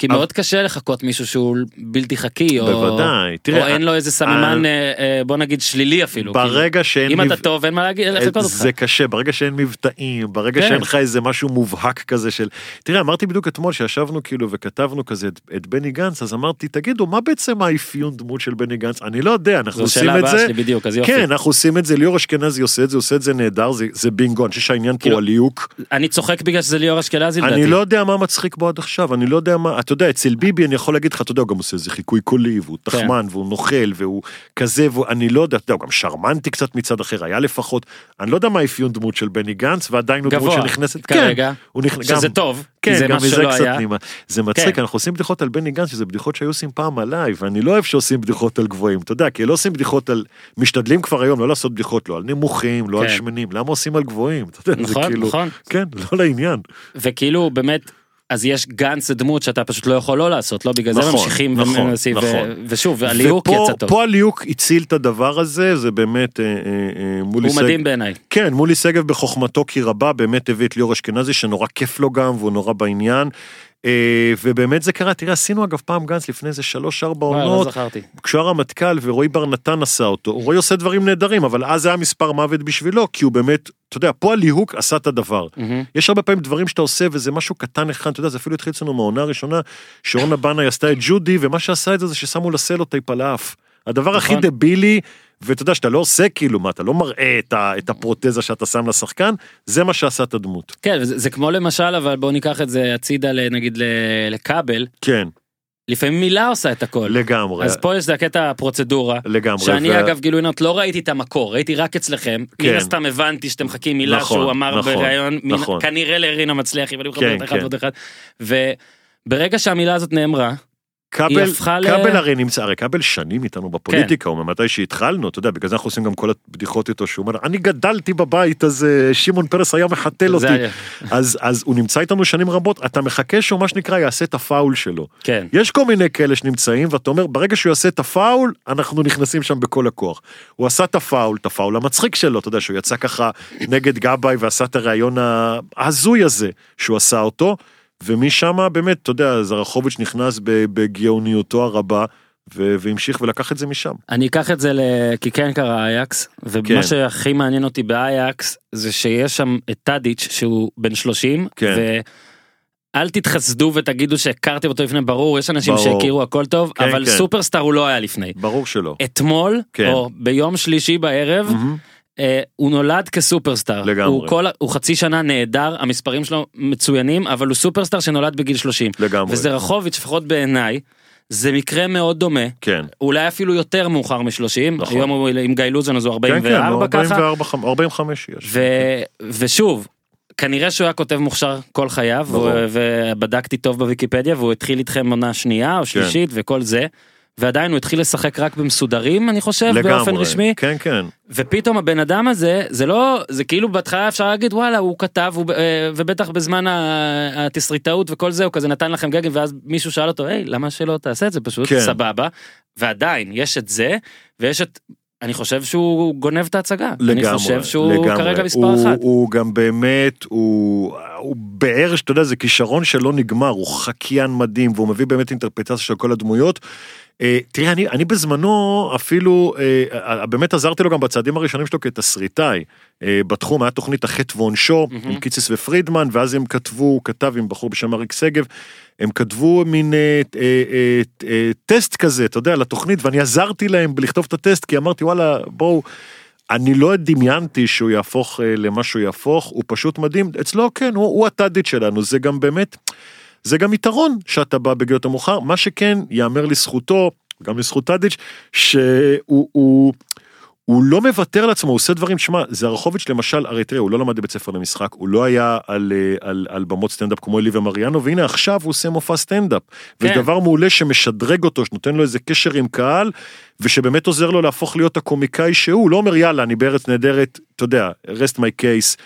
אה, כי מאוד קשה לחכות מישהו שהוא בלתי חכי, או בוודאי, או תראה, אין לו איזה סממן, אה, אה, בוא נגיד שלילי אפילו. ברגע שאין... כאילו. אם אתה טוב, אין מה להגיד, לחכות אותך. זה קשה, ברגע שאין מבטאים, ברגע כן. שאין לך איזה משהו מובהק כזה של... תראה, אמרתי בדיוק אתמול שישבנו כאילו וכתבנו כזה את, את בני גנץ, אז אמרתי, תגידו, מה בעצם האפיון דמות של בני גנץ? אני לא יודע, אנחנו זו עושים השאלה את הבאה זה. שלי בדיוק, אז יופי. כן, אנחנו עושים את זה, ליאור אשכנזי עושה את זה, עושה את זה נהדר, זה, זה בינגו, אני חושב שהעניין פה כאילו, הוא הליהוק. אני צוחק בגלל שזה ליאור אשכנזי לדעתי. אני לא יודע מה מצחיק בו עד עכשיו, אני לא יודע מה, אתה יודע, אצל ביבי אני יכול להגיד לך, אתה יודע, הוא גם עושה איזה חיקוי קולי, והוא כן. תחמן, והוא נוכל, והוא כזה, ואני לא יודע, אתה יודע, הוא גם שרמנטי קצת מצד אחר, היה לפחות, אני לא יודע מה האפיון דמות של בני גנץ, ועדיין הוא דמות שנכנסת, כרגע, כן, הוא נכנס, שזה גם- טוב, כן, זה גם מזה קצת היה. פנימה. זה מצחיק, כן. אנחנו עושים בדיחות על בני גנץ, שזה בדיחות שהיו עושים פעם עליי, ואני לא אוהב שעושים בדיחות על גבוהים, אתה יודע, כי לא עושים בדיחות על, משתדלים כבר היום לא לעשות בדיחות לא על נמוכים, לא על כן. שמנים, למה עושים על גבוהים, אתה יודע, זה נכון, כאילו, נכון. כן, לא לעניין. וכאילו באמת, אז יש גנץ זה דמות שאתה פשוט לא יכול לא לעשות, לא בגלל זה נכון, ממשיכים נכון, ומנסים, ו- נכון. ושוב, הליהוק יצא טוב. פה הליהוק הציל את הדבר הזה, זה באמת אה, אה, אה, מולי הוא שגב. מדהים בעיניי. כן, מולי שגב בחוכמתו כי רבה באמת הביא את ליאור אשכנזי שנורא כיף לו גם והוא נורא בעניין. אה, ובאמת זה קרה, תראה עשינו אגב פעם גנץ לפני איזה שלוש ארבע וואי, לא עונות. כשהוא היה רמטכ"ל ורועי בר נתן עשה אותו, רועי עושה דברים נהדרים אבל אז זה היה מספר מוות בשבילו כי הוא באמת, אתה יודע, פה הליהוק עשה את הדבר. יש הרבה פעמים דברים שאתה עושה וזה משהו קטן אחד, אתה יודע, זה אפילו התחיל אצלנו מהעונה הראשונה, שאורנה בנאי עשתה את ג'ודי, ומה שעשה את זה זה ששמו לה סלוטייפ על האף. הדבר הכי נכון. דבילי, ואתה יודע שאתה לא עושה כאילו, מה, אתה לא מראה את, ה, את הפרוטזה שאתה שם לשחקן, זה מה שעשה את הדמות. כן, זה, זה כמו למשל, אבל בוא ניקח את זה הצידה נגיד לכבל, כן, לפעמים מילה עושה את הכל. לגמרי. אז פה יש זה הקטע הפרוצדורה. לגמרי. שאני ו- אגב גילוי נאות לא ראיתי את המקור ראיתי רק אצלכם כן. מן הסתם הבנתי שאתם מחקים מילה נכון, שהוא אמר נכון, בריאיון מן- נכון. כנראה לרינה מצליח אבל אני כן, מחבר את אחד כן. ועוד אחד וברגע שהמילה הזאת נאמרה כבל, הפכה ל- כבל הרי נמצא, הרי כבל שנים איתנו בפוליטיקה, הוא ממתי שהתחלנו, אתה יודע, בגלל זה אנחנו עושים גם כל הבדיחות איתו, שהוא אומר, אני גדלתי בבית הזה, שמעון פרס היה מחתל אותי. היה- אז, אז הוא נמצא איתנו שנים רבות, אתה מחכה שהוא מה שנקרא יעשה את הפאול שלו. כן יש כל מיני כאלה שנמצאים, ואתה אומר, ברגע שהוא יעשה את הפאול, אנחנו נכנסים שם בכל הכוח. הוא עשה את הפאול, את הפאול המצחיק שלו, אתה יודע, שהוא יצא ככה נגד גבאי ועשה את הראיון ההזוי הזה, שהוא עשה אותו, ומשם באמת, אתה יודע, זרחוביץ' נכנס בגאוניותו הרבה, והמשיך ולקח את זה משם. אני אקח את זה ל... כי כן קרה אייקס ומה כן. שהכי מעניין אותי באייקס זה שיש שם את טאדיץ' שהוא בן 30 כן. ואל תתחסדו ותגידו שהכרתם אותו לפני ברור יש אנשים ברור. שהכירו הכל טוב כן, אבל כן. סופרסטאר הוא לא היה לפני. ברור שלא. אתמול כן. או ביום שלישי בערב מהמם. אה, הוא נולד כסופרסטאר. לגמרי. הוא, כל, הוא חצי שנה נהדר, המספרים שלו מצוינים, אבל הוא סופרסטאר שנולד בגיל 30. לגמרי. וזה רחוביץ', לפחות בעיניי, זה מקרה מאוד דומה. כן. אולי אפילו יותר מאוחר מ-30, נכון. היום הוא עם גיא לוזון אז הוא כן, כן, 44 ככה, 44, 45 יש. ו, ושוב, כנראה שהוא היה כותב מוכשר כל חייו, ברור. ו- ובדקתי טוב בוויקיפדיה, והוא התחיל איתכם עונה שנייה או שלישית וכל זה, ועדיין הוא התחיל לשחק רק במסודרים אני חושב, באופן לגמרי. רשמי, כן, כן. ופתאום הבן אדם הזה, זה לא, זה כאילו בהתחלה אפשר להגיד וואלה הוא כתב, הוא, אה, ובטח בזמן התסריטאות וכל זה, הוא כזה נתן לכם גגן, ואז מישהו שאל אותו, היי, למה שלא תעשה את זה פשוט, כן. סבבה, ועדיין, יש את זה, ויש את... אני חושב שהוא גונב את ההצגה, לגמרי, אני חושב שהוא לגמרי. כרגע מספר הוא, אחת. הוא גם באמת, הוא, הוא בערך, שאתה יודע, זה כישרון שלא נגמר, הוא חקיין מדהים, והוא מביא באמת אינטרפטציה של כל הדמויות. אה, תראה, אני, אני בזמנו אפילו, אה, אה, באמת עזרתי לו גם בצעדים הראשונים שלו כתסריטאי. אה, בתחום היה תוכנית החטא ועונשו, מהמם. עם קיציס ופרידמן, ואז הם כתבו, הוא כתב עם בחור בשם אריק שגב, הם כתבו מין אה, אה, אה, אה, טסט כזה, אתה יודע, לתוכנית, ואני עזרתי להם לכתוב את הטסט, כי אמרתי, וואלה, בואו, אני לא דמיינתי שהוא יהפוך אה, למה שהוא יהפוך, הוא פשוט מדהים, אצלו כן, הוא, הוא הטאדית שלנו, זה גם באמת, זה גם יתרון שאתה בא בגיל יותר מאוחר, מה שכן, יאמר לזכותו, גם לזכות טאדיץ', שהוא, הוא, הוא לא מוותר על עצמו, הוא עושה דברים, שמע, זרחוביץ' למשל, הרי תראה, הוא לא למד בבית ספר למשחק, הוא לא היה על, אה, על, על במות סטנדאפ כמו אלי ומריאנו, והנה עכשיו הוא עושה מופע סטנדאפ. כן. וזה דבר מעולה שמשדרג אותו, שנותן לו איזה קשר עם קהל, ושבאמת עוזר לו להפוך להיות הקומיקאי שהוא, הוא לא אומר יאללה, אני בארץ נהדרת, אתה יודע, rest my case.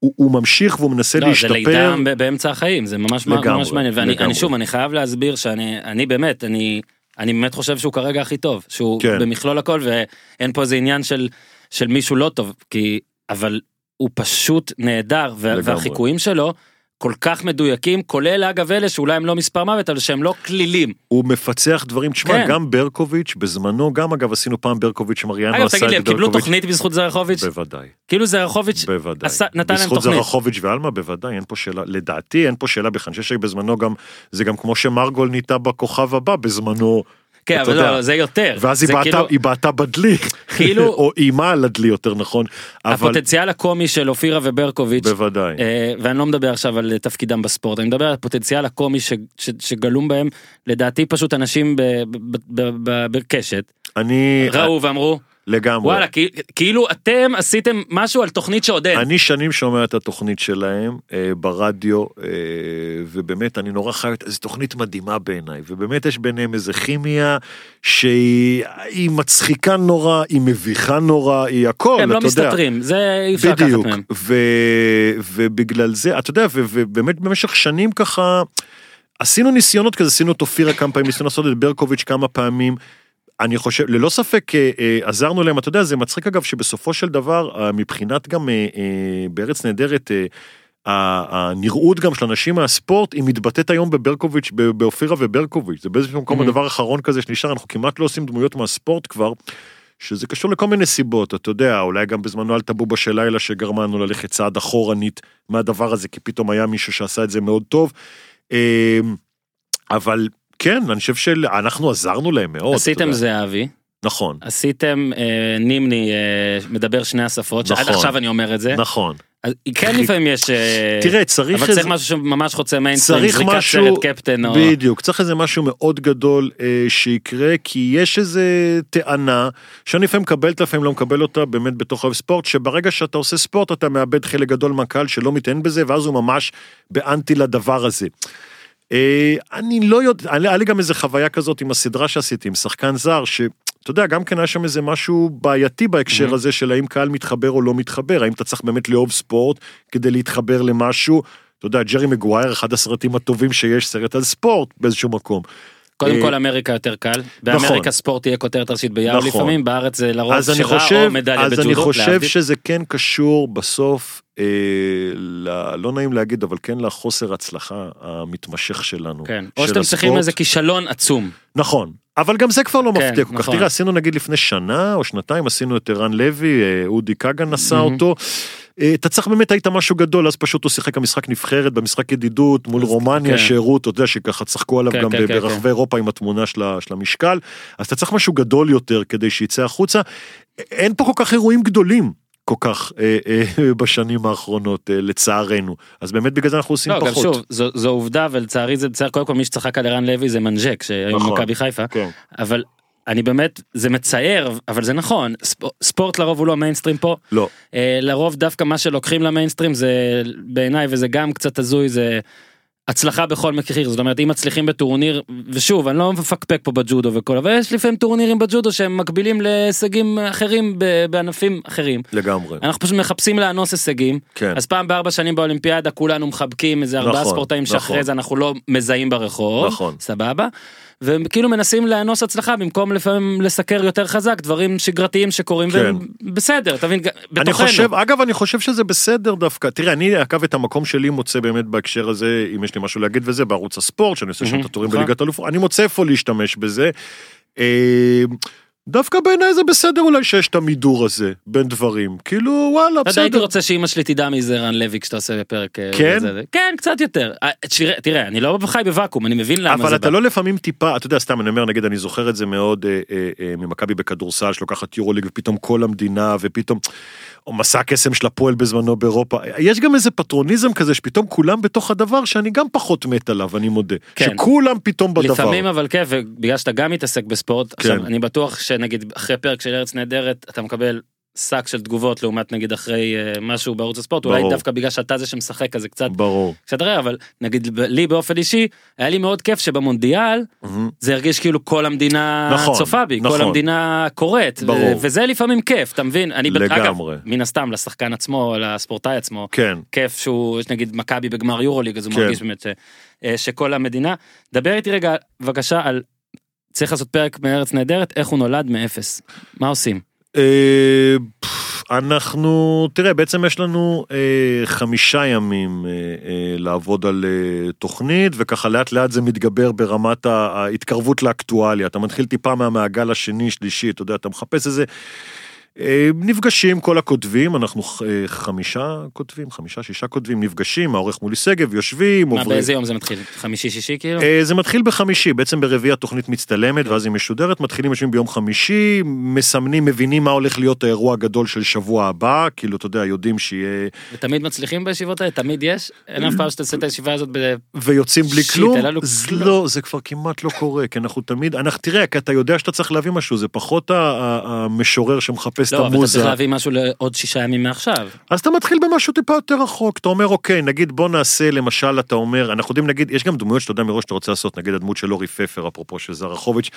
הוא, הוא ממשיך והוא מנסה לא, זה להשתפר. לידה ב- באמצע החיים, זה ממש לגמרי, ממש מעניין, ואני לגמרי. אני שוב, אני חייב להסביר שאני אני באמת, אני אני באמת חושב שהוא כרגע הכי טוב, שהוא כן. במכלול הכל, ואין פה איזה עניין של של מישהו לא טוב, כי, אבל הוא פשוט נהדר. והחיקויים שלו כל כך מדויקים, כולל אגב אלה שאולי הם לא מספר מוות, אבל שהם לא כלילים. הוא מפצח דברים, תשמע, כן. גם ברקוביץ', בזמנו, גם אגב עשינו פעם ברקוביץ' מריאנו אגב, עשה תגיד את לי, הם קיבלו ברקוביץ'. תוכנית בזכות זרחוביץ'? בוודאי, כאילו זרחוביץ' בוודאי. עשה- נתן להם בזכות תוכנית. זרחוביץ' ואלמה, בוודאי, אין פה שאלה, לדעתי אין פה שאלה בכלל, אני חושב שבזמנו גם, זה גם כמו שמרגול נהייתה בכוכב הבא בזמנו, כן, אבל יודע. לא, זה יותר. ואז היא זה בעטה, כאילו- היא בעטה בדלי, כאילו- או איימה על הדלי יותר נכון, אבל הפוטנציאל הקומי של אופירה וברקוביץ', בוודאי. אה, ואני לא מדבר עכשיו על תפקידם בספורט, אני מדבר על הפוטנציאל הקומי ש, ש, שגלום בהם, לדעתי פשוט אנשים ב- ב- ב- ב- בקשת, אני, ראו ואמרו, לגמרי, וואלה, כאילו אתם עשיתם משהו על תוכנית שעוד אין. אני שנים שומע את התוכנית שלהם אה, ברדיו, אה, ובאמת אני נורא חי, זו תוכנית מדהימה בעיניי, ובאמת יש ביניהם איזה כימיה שהיא היא מצחיקה נורא, היא מביכה נורא, היא הכל, הם לא אתה יודע. מסתתרים, זה אי אפשר לקחת בדיוק, מהם. ו, ובגלל זה, אתה יודע, ו, ובאמת במשך שנים ככה, עשינו ניסיונות כזה, עשינו את אופירה כמה פעמים, ניסינו לעשות את ברקוביץ' כמה פעמים. אני חושב, ללא ספק אה, אה, עזרנו להם, אתה יודע, זה מצחיק אגב שבסופו של דבר, אה, מבחינת גם בארץ נהדרת, הנראות גם של אנשים מהספורט, היא מתבטאת היום בברקוביץ', באופירה וברקוביץ', זה באיזשהו מקום Mhm. הדבר האחרון כזה שנשאר, אנחנו כמעט לא עושים דמויות מהספורט כבר. שזה קשור לכל מיני סיבות, אתה יודע, אולי גם בזמנו על טבובה של לילה שגרמה לנו ללכת צעד אחורנית מהדבר הזה, כי פתאום היה מישהו שעשה את זה מאוד טוב. אבל כן, אני חושב שאנחנו עזרנו להם מאוד. עשיתם. זהבי, נכון, עשיתם אה, נימני אה, מדבר שני השפות, שעד נכון. עכשיו אני אומר את זה, נכון. אז כן לפעמים יש, אה, תראה, צריך אבל איזה- צריך משהו שממש חוצה מיינסטרים, צריך זריקת משהו, סרט קפטן, או... בדיוק, צריך איזה משהו מאוד גדול אה, שיקרה, כי יש איזה טענה, שאני לפעמים מקבלת, לפעמים לא מקבל אותה, באמת בתוך אוהב ספורט, שברגע שאתה עושה ספורט אתה מאבד חלק גדול מהקהל שלא מתעניין בזה, ואז הוא ממש באנטי לדבר הזה. אה, אני לא יודע, היה לי גם איזה חוויה כזאת עם הסדרה שעשיתי, עם שחקן זר, שאתה יודע, גם כן היה שם איזה משהו בעייתי בהקשר Mhm. הזה של האם קהל מתחבר או לא מתחבר, האם אתה צריך באמת לאהוב ספורט כדי להתחבר למשהו. אתה יודע, ג'רי מגווייר, אחד הסרטים הטובים שיש, סרט על ספורט באיזשהו מקום. קודם אה, כל אמריקה יותר קל, באמריקה ספורט תהיה כותרת ראשית ביער נכון. לפעמים, בארץ זה לרוב שירה או מדליה אז אני בג'ודו, חושב. שזה כן קשור בסוף, אה, לא נעים להגיד, אבל כן לחוסר הצלחה המתמשך שלנו. כן, או שאתם צריכים. איזה כישלון עצום. נכון, אבל גם זה כבר לא כן, מפתיע כל כך. נכון. תראה, עשינו נגיד לפני שנה או שנתיים, עשינו את ערן לוי, אה, אודי כגן מהמם. אותו. אה, אתה צריך באמת, היית משהו גדול, אז פשוט הוא שיחק במשחק נבחרת, במשחק ידידות מול רומניה, כן. שהראו אותו, אתה יודע, שככה צחקו עליו כן, גם כן, כן, ברחבי אירופה עם התמונה של של המשקל, אז אתה צריך משהו גדול יותר כדי שיצא החוצה. אין פה כל כך אירועים גדולים. כל כך אה, אה, בשנים האחרונות, אה, לצערנו. אז באמת בגלל זה אנחנו עושים לא, גם פחות. שוב, זו, זו עובדה ולצערי זה בסדר, קודם כל מי שצחק על ערן לוי זה מנג'ק שהיום נכון. מכבי חיפה, כן. אבל אני באמת, זה מצער, אבל זה נכון, ספ- ספורט לרוב הוא לא מיינסטרים פה, לא, אה, לרוב דווקא מה שלוקחים למיינסטרים זה בעיניי וזה גם קצת הזוי זה הצלחה בכל מחיר זאת אומרת אם מצליחים בטורניר ושוב אני לא מפקפק פה בג'ודו וכל אבל יש לפעמים טורנירים בג'ודו שהם מקבילים להישגים אחרים בענפים אחרים לגמרי. אנחנו פשוט מחפשים לאנוס הישגים כן. אז פעם בארבע שנים באולימפיאדה כולנו מחבקים איזה ארבעה נכון, ספורטאים שאחרי נכון. זה אנחנו לא מזהים ברחוב נכון. סבבה. וכאילו מנסים לאנוס הצלחה במקום לפעמים לסקר יותר חזק דברים שגרתיים שקורים כן. והם בסדר תבין אני בתוכנו. חושב, אגב, אני חושב שזה בסדר דווקא. תראה, אני, אגב, את המקום שלי מוצא באמת בהקשר הזה, אם יש לי משהו להגיד וזה, בערוץ הספורט, שאני עושה שם את הטורים נכון. בליגת אלופות, אני מוצא איפה להשתמש בזה. דווקא בעיניי זה בסדר אולי שיש את המידור הזה בין דברים. כאילו, וואלה, אתה יודע, הייתי בסדר. רוצה שאימא שלי תדע מי זה רן לוי כשאתה עושה פרק. אה, כן? זה- כן, קצת יותר. אה, תראה, תראה, אני לא חי בוואקום, אני מבין למה אבל זה אתה בא. לא לפעמים טיפה, אתה יודע, סתם אני אומר, נגיד, אני זוכר את זה מאוד אה, אה, אה, ממכבי בכדורסל, שלוקחת יורוליג, ופתאום כל המדינה, ופתאום, או מסע הקסם של הפועל בזמנו באירופה. יש גם איזה פטרוניזם כזה, שפתאום כולם בתוך הדבר, שאני גם פחות מת עליו, אני מודה. כן. שכולם פתאום בדבר. לפעמים אבל כן, ובגלל שאתה גם מתעסק בספורט, עכשיו כן. אני בטוח שנגיד אחרי פרק של ארץ נהדרת, אתה מקבל שק של תגובות לעומת נגיד אחרי אה, משהו בערוץ הספורט, אולי ברור. דווקא בגלל שאתה זה שמשחק אז זה קצת ברור. קצת רע, אבל נגיד לי באופן אישי, היה לי מאוד כיף שבמונדיאל מהמם. זה הרגיש כאילו כל המדינה נכון, צופה בי, כל נכון. המדינה קוראת, ברור. ו- וזה לפעמים כיף, אתה מבין? אני, לגמרי. אגב, מן הסתם לשחקן עצמו, לספורטאי עצמו, כן. כיף שהוא, יש נגיד מכבי בגמר יורוליג, אז הוא כן. מרגיש באמת ש, אה, שכל המדינה. דבר איתי רגע, בבקשה, על, צריך לעשות פרק מארץ נהדרת, איך הוא נולד מאפס, מה עושים? אה, אנחנו, תראה, בעצם יש לנו אה, חמישה ימים אה, אה, לעבוד על אה, תוכנית, וככה לאט לאט זה מתגבר ברמת ההתקרבות לאקטואליה. אתה מתחיל טיפה מהמעגל השני, שלישי, אתה יודע, אתה מחפש איזה... אה, נפגשים כל הכותבים, אנחנו אה, חמישה כותבים, חמישה, שישה כותבים, נפגשים, העורך מולי שגב, יושבים, מה, עוברים... באיזה יום זה מתחיל? חמישי שישי כאילו? אה, זה מתחיל בחמישי, בעצם ברביעי התוכנית מצטלמת ואז היא משודרת, מתחילים יושבים ביום חמישי, מסמנים, מבינים מה הולך להיות האירוע הגדול של שבוע הבא, כאילו, אתה יודע, יודעים שיהיה... ותמיד מצליחים בישיבות האלה? תמיד יש? אין אף פעם שאתה עושה את הישיבה הזאת ב... ויוצאים בלי כלום. לא, זה כבר כמעט לא קורה, כי אנחנו תמיד, אנחנו, תראה, כי אתה יודע שאתה צריך להביא משהו, זה פחות ה- ה- המשורר שמחפש את לא, אבל אתה המוזה, צריך להביא משהו לעוד שישה ימים מעכשיו. אז אתה מתחיל במשהו טיפה יותר רחוק, אתה אומר, אוקיי, נגיד בוא נעשה, למשל, אתה אומר, אנחנו יודעים, נגיד, יש גם דמויות שאתה יודע מראש שאתה רוצה לעשות, נגיד הדמות של אורי פפר, אפרופו של זרחוביץ',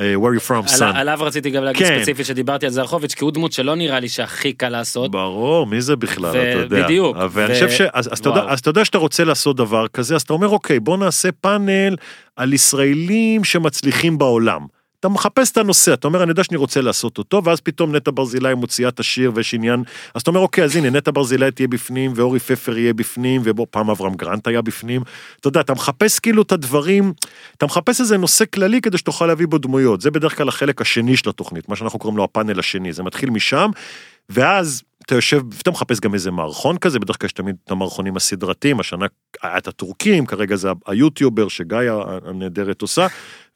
אה, where you from, על- son. עליו רציתי גם להגיד כן. ספציפית שדיברתי על זרחוביץ', כי הוא דמות שלא נראה לי שהכי קל לעשות. ברור, מי זה בכלל, ו- אתה יודע. בדיוק, ואני ו- חושב ש... אז, אז, אתה יודע. אז אתה יודע שאתה רוצה לעשות דבר כזה, אז אתה אומר, אוקיי, בוא נעשה פאנל על ישראלים שמצליחים בעולם. אתה מחפש את הנושא, אתה אומר, אני יודע שאני רוצה לעשות אותו, ואז פתאום נטע ברזילי מוציאה את השיר ויש עניין, אז אתה אומר, אוקיי, אז הנה, נטע ברזילי תהיה בפנים, ואורי פפר יהיה בפנים, ובוא, פעם אברהם גרנט היה בפנים. אתה יודע, אתה מחפש כאילו את הדברים, אתה מחפש איזה נושא כללי כדי שתוכל להביא בו דמויות. זה בדרך כלל החלק השני של התוכנית, מה שאנחנו קוראים לו הפאנל השני, זה מתחיל משם, ואז אתה יושב, ואתה מחפש גם איזה מערכון כזה, בדרך כלל יש תמיד את המערכונים הסדרתיים, השנה היה את הטורקים, כרגע זה היוטיובר שגיא הנהדרת עושה,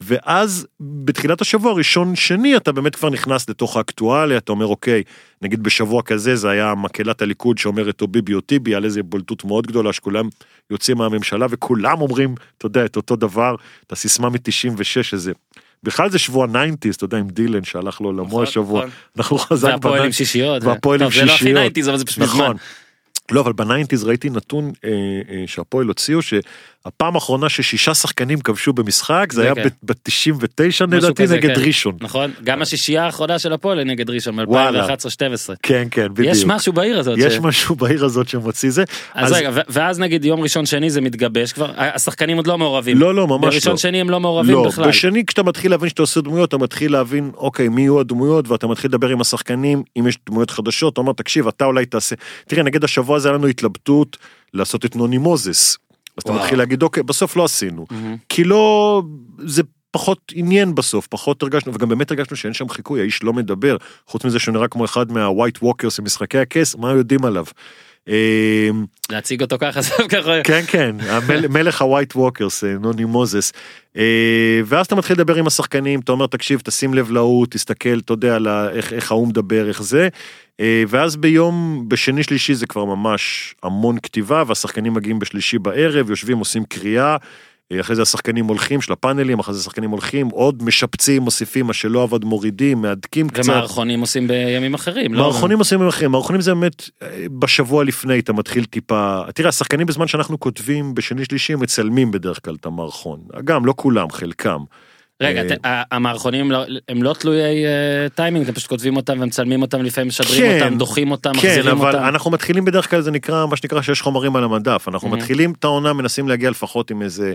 ואז בתחילת השבוע הראשון שני אתה באמת כבר נכנס לתוך האקטואליה, אתה אומר אוקיי, נגיד בשבוע כזה זה היה מקהלת הליכוד שאומרת או ביבי או טיבי, על איזה בולטות מאוד גדולה שכולם יוצאים מהממשלה וכולם אומרים, אתה יודע, את אותו דבר, את הסיסמה מ-96 איזה. בכלל זה שבוע 90's, אתה יודע, עם דילן שהלך לעולמו נכון, השבוע, נכון. אנחנו חזק והפועל עם ב nineties. שישיות. והפועל עם טוב, זה לא הכי שישיות. nineties, אבל זה פשוט מזמן. לא, אבל ב nineties ראיתי נתון אה, אה, שהפועל הוציאו, שהפעם האחרונה ששישה שחקנים כבשו במשחק, זה זה היה כן. ב-99 משהו לדעתי כזה, נגד כן. ראשון. נכון, גם השישייה האחרונה של הפועל נגד ראשון וואלה. מ-2011-2012. כן, כן, בדיוק. יש משהו בעיר הזאת. יש ש- משהו בעיר הזאת שמוציא זה. אז רגע, ו- ואז נגיד יום ראשון שני זה מתגבש כבר, השחקנים עוד לא מעורבים. לא, לא, ממש בראשון לא. שני הם לא מעורבים לא, בכלל. בשני כשאתה מתחיל להבין שאתה עושה דמויות, אתה מתחיל להבין, אוקיי, מי יהיו הדמויות, ואתה מתחיל לדבר עם השחקנים, אם יש דמויות חדשות, אתה אומר, תקשיב, אתה אולי תעשה, תראה, נגיד השבוע הזה היה לנו התלבטות לעשות את נוני מוזס. אז אתה. מתחיל להגיד, אוקיי, בסוף לא עשינו. מהמם. כי לא, זה פחות עניין בסוף, פחות הרגשנו, וגם באמת הרגשנו שאין שם חיקוי, האיש לא מדבר, חוץ מזה שהוא נראה כמו אחד מה White Walkers במשחקי הכס, מה יודעים עליו? אמ, להציג אותו ככה, זה ככה. כן כן מלך ה White Walkers אה, נוני מוזס אה, ואז אתה מתחיל לדבר עם השחקנים אתה אומר תקשיב תשים לב להוא תסתכל אתה יודע איך ההוא מדבר איך זה. אה, ואז ביום, בשני שלישי זה כבר ממש המון כתיבה, והשחקנים מגיעים בשלישי בערב, יושבים, עושים קריאה. אה, אחרי זה השחקנים הולכים, של הפאנלים, אחרי זה השחקנים הולכים, עוד משפצים, מוסיפים, מה שלא עבד מורידים, מהדקים קצת. ומערכונים עושים בימים אחרים, לא? מערכונים עושים ימים אחרים, מערכונים זה באמת אה, בשבוע לפני אתה מתחיל טיפה, תראה השחקנים בזמן שאנחנו כותבים בשני שלישי מצלמים בדרך כלל את המערכון, גם לא כולם, חלקם. רגע, אה, המערכונים לא- הם לא תלויי אה, טיימינג, אתם פשוט כותבים אותם ומצלמים אותם, לפעמים משדרים כן. אותם, דוחים אותם, כן, מחזירים אבל אותם. אנחנו מתחילים בדרך כלל, זה נקרא, מה שנקרא שיש חומרים על המדף, אנחנו. מתחילים את העונה, מנסים להגיע לפחות עם איזה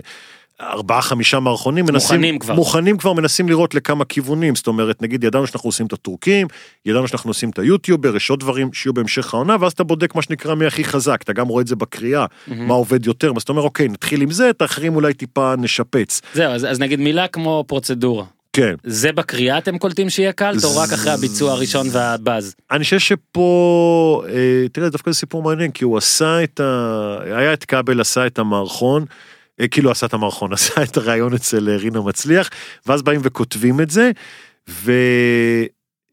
ארבעה חמישה מערכונים, מנסים, מוכנים כבר. מוכנים כבר, מנסים לראות לכמה כיוונים, זאת אומרת, נגיד ידענו שאנחנו עושים את הטורקים, ידענו שאנחנו עושים את היוטיובר, יש עוד דברים שיהיו בהמשך העונה, ואז אתה בודק מה שנקרא מי הכי חזק, אתה גם רואה את זה בקריאה, מה עובד יותר, אז אתה אומר, אוקיי, נתחיל עם זה, את האחרים אולי טיפה נשפץ. זהו, אז אז נגיד מילה כמו פרוצדורה. כן. זה בקריאה אתם קולטים שיהיה קלט, או רק אחרי הביצוע הראשון והבאז? אני חושב שפה, אה, תראה, דווקא זה סיפור מעניין, כי הוא עשה את ה... היה את כבל, עשה את המערכון, כאילו עשה את המערכון, עשה את הרעיון אצל אה, רינה מצליח, ואז באים וכותבים את זה,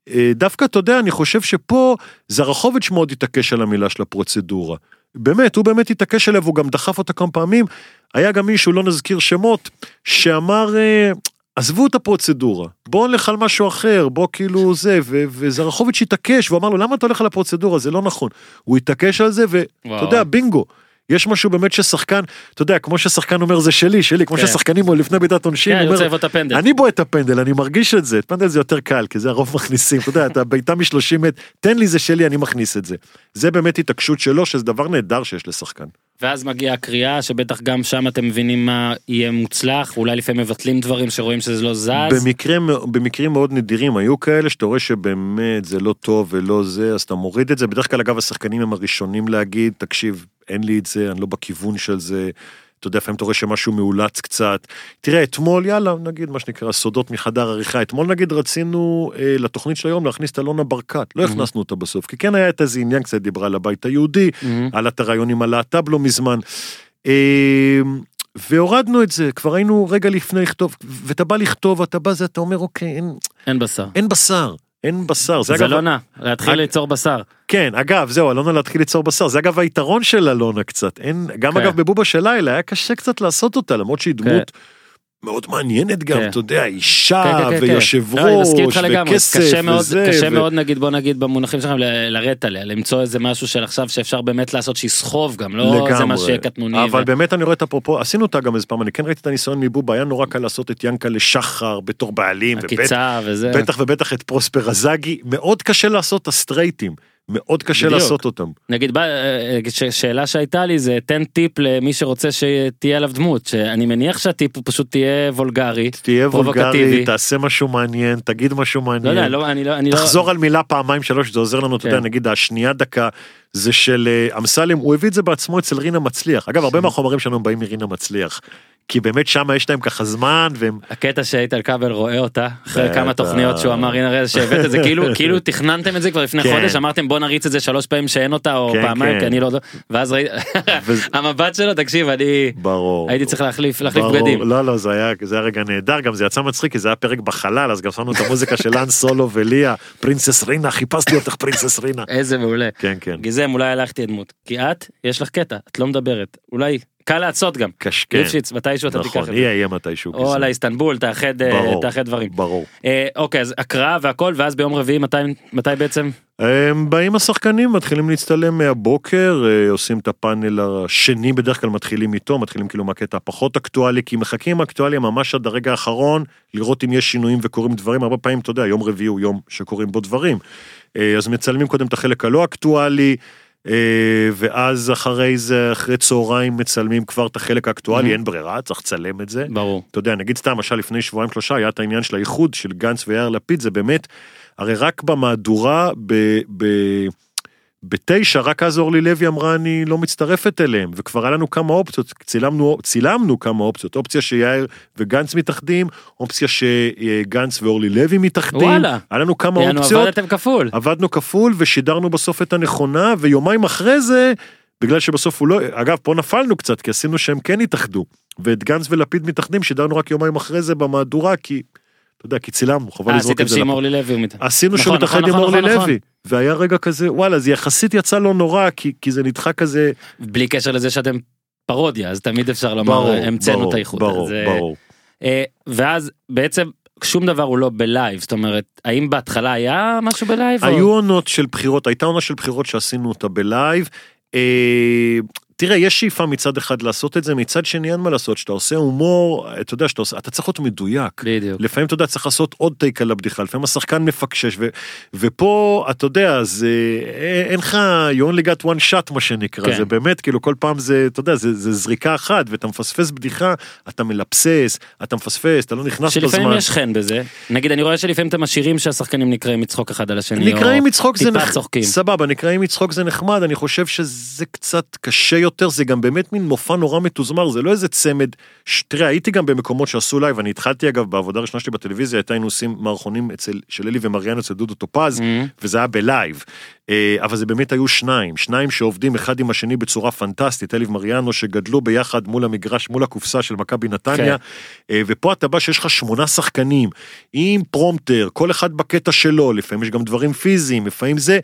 ודווקא, אתה יודע, אני חושב שפה, זרחוביץ' מאוד התעקש על המילה של הפרוצדורה. באמת, הוא באמת התעקש עליה, והוא גם דחף אותה כמה פעמים. היה גם מישהו, לא נזכיר שמות, שאמר, אה, עזבו את הפרוצדורה, בואו נלך על משהו אחר, בוא כאילו זה, ו- וזרחוביץ' התעקש, והוא אמר לו, למה אתה הולך על הפרוצדורה, זה לא נכון. הוא התעקש על זה, ואתה. יודע, בינגו. יש משהו באמת ששחקן, אתה יודע, כמו ששחקן אומר זה שלי, שלי, כמו כן. ששחקנים לפני בעיטת עונשין, כן, אומר. אני בועט את הפנדל, אני מרגיש את זה, את פנדל זה יותר קל, כי זה הרוב מכניסים, אתה יודע, אתה בעיטה מ-30 מטר, תן לי זה שלי, אני מכניס את זה. זה באמת התעקשות שלו, שזה דבר נהדר שיש לשחקן. ואז מגיעה הקריאה, שבטח גם שם אתם מבינים מה יהיה מוצלח, אולי לפעמים מבטלים דברים שרואים שזה לא זז. במקרה, במקרים מאוד נדירים היו כאלה שאתה רואה שבאמת זה לא טוב ולא זה, אז אתה מוריד את זה. בדרך כלל אגב השחקנים הם הראשונים להגיד, תקשיב, אין לי את זה, אני לא בכיוון של זה. אתה יודע, לפעמים אתה רואה שמשהו מאולץ קצת. תראה, אתמול, יאללה, נגיד מה שנקרא סודות מחדר עריכה, אתמול נגיד רצינו אה, לתוכנית של היום להכניס את אלונה ברקת, לא הכנסנו אותה בסוף, כי כן היה את איזה עניין קצת, דיברה על הבית היהודי, מהמם. על את הרעיון עם הלהט"ב לא מזמן. אה, והורדנו את זה, כבר היינו רגע לפני לכתוב, ואתה בא לכתוב, אתה בא זה, אתה אומר, אוקיי, אין, אין בשר. אין בשר, אין בשר. זה, זה אגב, נע, להתחיל אג- ליצור בשר. כן, אגב, זהו, אלונה להתחיל ליצור בשר, זה אגב היתרון של אלונה קצת, אין, גם כן. אגב בבובה של לילה היה קשה קצת לעשות אותה, למרות שהיא דמות מאוד מעניינת גם, כן. אתה יודע, כן, אישה כן, כן, כן. ויושב לא, מסכים ראש לגמרי, וכסף קשה מאוד, וזה, קשה ו- מאוד נגיד בוא נגיד במונחים שלכם לרדת עליה, למצוא איזה משהו של עכשיו שאפשר באמת לעשות שיסחוב גם, לא זה מה שיהיה קטנוני. אבל ו- באמת אני רואה את אפרופו, עשינו אותה גם איזה פעם, אני כן ראיתי את הניסיון מבובה, היה נורא קל לעשות את ינקלה שחר בתור בעלים, עקיצה וזה. בטח ובטח את פרוספר אזאגי, מאוד קשה לעשות את הסטרייטים, מאוד קשה בדיוק. לעשות אותם. נגיד אה, ש- שאלה שהייתה לי זה תן טיפ למי שרוצה שתהיה עליו דמות, שאני מניח שהטיפ הוא פשוט תהיה וולגרי. תהיה. וולגרי, תעשה משהו מעניין, תגיד משהו לא מעניין. יודע, לא, אני לא, אני לא... תחזור על מילה פעמיים שלוש זה עוזר לנו אתה כן. יודע נגיד השנייה דקה זה של אה, אמסלם הוא הביא את זה בעצמו אצל רינה מצליח אגב הרבה מהחומרים שלנו באים מרינה מצליח. כי באמת שם יש להם ככה זמן והם הקטע שאיתן כבל רואה אותה אחרי. כמה תוכניות שהוא אמר הנה ראה שהבאת את זה כאילו כאילו תכננתם את זה כבר לפני כן. חודש אמרתם בוא נריץ את זה שלוש פעמים שאין אותה או כן, פעמיים כן. כי אני לא ואז ראיתי המבט שלו תקשיב אני ברור. הייתי צריך להחליף להחליף. בגדים לא לא זה היה רגע נהדר גם זה יצא מצחיק כי זה היה פרק בחלל אז גם שמנו את המוזיקה של אן סולו וליה פרינסס רינה חיפשתי אותך פרינסס רינה. איזה מעולה. כן כן. גיזם אולי הלכתי דמות כי את יש לך קטע את לא מדברת אולי קל לעשות גם. קש כן. ליפשיץ מתישהו אתה תיקח נכון את זה. יהיה יהיה מתישהו. או. על האיסטנבול תאחד אה. תאחד דברים. ברור. אה, אוקיי אז הקראה והכל ואז ביום רביעי מתי מתי בעצם הם באים השחקנים מתחילים להצטלם מהבוקר אה, עושים את הפאנל השני בדרך כלל מתחילים איתו מתחילים כאילו מהקטע הפחות אקטואלי כי מחכים אקטואליה ממש עד הרגע האחרון לראות אם יש שינויים וקורים דברים הרבה פעמים אתה יודע יום רביעי הוא יום שקורים בו דברים אז מצלמים קודם את החלק הלא אקטואלי. אה, ואז אחרי זה אחרי צהריים מצלמים כבר את החלק האקטואלי Mhm. אין ברירה צריך לצלם את זה ברור. אתה יודע, נגיד סתם, למשל לפני שבועיים שלושה היה את העניין של האיחוד של גנץ ויאיר לפיד, זה באמת, הרי רק במהדורה ב... ב בתשע, רק אז אורלי לוי אמרה אני לא מצטרפת אליהם, וכבר היה לנו כמה אופציות, צילמנו, צילמנו כמה אופציות, אופציה שיאיר וגנץ מתאחדים, אופציה שגנץ ואורלי לוי מתאחדים, וואלה. היה לנו כמה יענו אופציות, עבדתם כפול. עבדנו כפול ושידרנו בסוף את הנכונה, ויומיים אחרי זה, בגלל שבסוף הוא לא, אגב, פה נפלנו קצת, כי עשינו שהם כן התאחדו, ואת גנץ ולפיד מתאחדים, שידרנו רק יומיים אחרי זה במהדורה, כי, אתה יודע, כי צילמנו, חבל אה, לזרוק עשיתם את זה. שעם לפ- אורלי לוי הוא. עשינו נכון, שהוא מתאחד, נכון, עם נכון, אורלי לוי. והיה רגע כזה, וואלה, זה יחסית יצא לא נורא, כי, כי זה נדחה כזה, בלי קשר לזה שאתם פרודיה אז תמיד אפשר לומר המצאנו את האיחוד. ברור, אז, אה, ברור. אה, ואז בעצם שום דבר הוא לא בלייב זאת אומרת האם בהתחלה היה משהו בלייב? או- היו עונות של בחירות, הייתה עונה של בחירות שעשינו אותה בלייב. אה, תראה, יש שאיפה מצד אחד לעשות את זה, מצד שני אין מה לעשות, שאתה עושה הומור, אתה יודע, שאתה עושה, אתה צריך להיות מדויק. בדיוק. לפעמים אתה יודע צריך לעשות עוד טייק על הבדיחה לפעמים השחקן מפקשש ו, ופה אתה יודע זה אה, אין לך you only got one shot מה שנקרא כן. זה באמת כאילו כל פעם זה אתה יודע זה, זה זריקה אחת ואתה מפספס בדיחה אתה מלבסס אתה מפספס אתה לא נכנס שלפעמים בזמן. יש חן בזה נגיד אני רואה שלפעמים אתם משאירים שהשחקנים נקראים מצחוק אחד על השני. או נקראים מצחוק זה טיפה נחמד, צוחקים. סבבה, נקראים מצחוק זה נחמד, אני חושב שזה קצת קשה יותר, זה גם באמת מין מופע נורא מתוזמר, זה לא איזה צמד. תראה, הייתי גם במקומות שעשו לייב, אני התחלתי אגב בעבודה הראשונה שלי בטלוויזיה, הייתה היינו עושים מערכונים אצל, של אלי ומריאנו אצל דודו טופז, Mhm. וזה היה בלייב, אה, אבל זה באמת היו שניים, שניים שעובדים אחד עם השני בצורה פנטסטית, אלי ומריאנו שגדלו ביחד מול המגרש, מול הקופסה של מכבי נתניה, אה, ופה אתה בא שיש לך שמונה שחקנים, עם פרומטר, כל אחד בקטע שלו, לפעמים יש גם דברים פיזיים, לפעמים זה,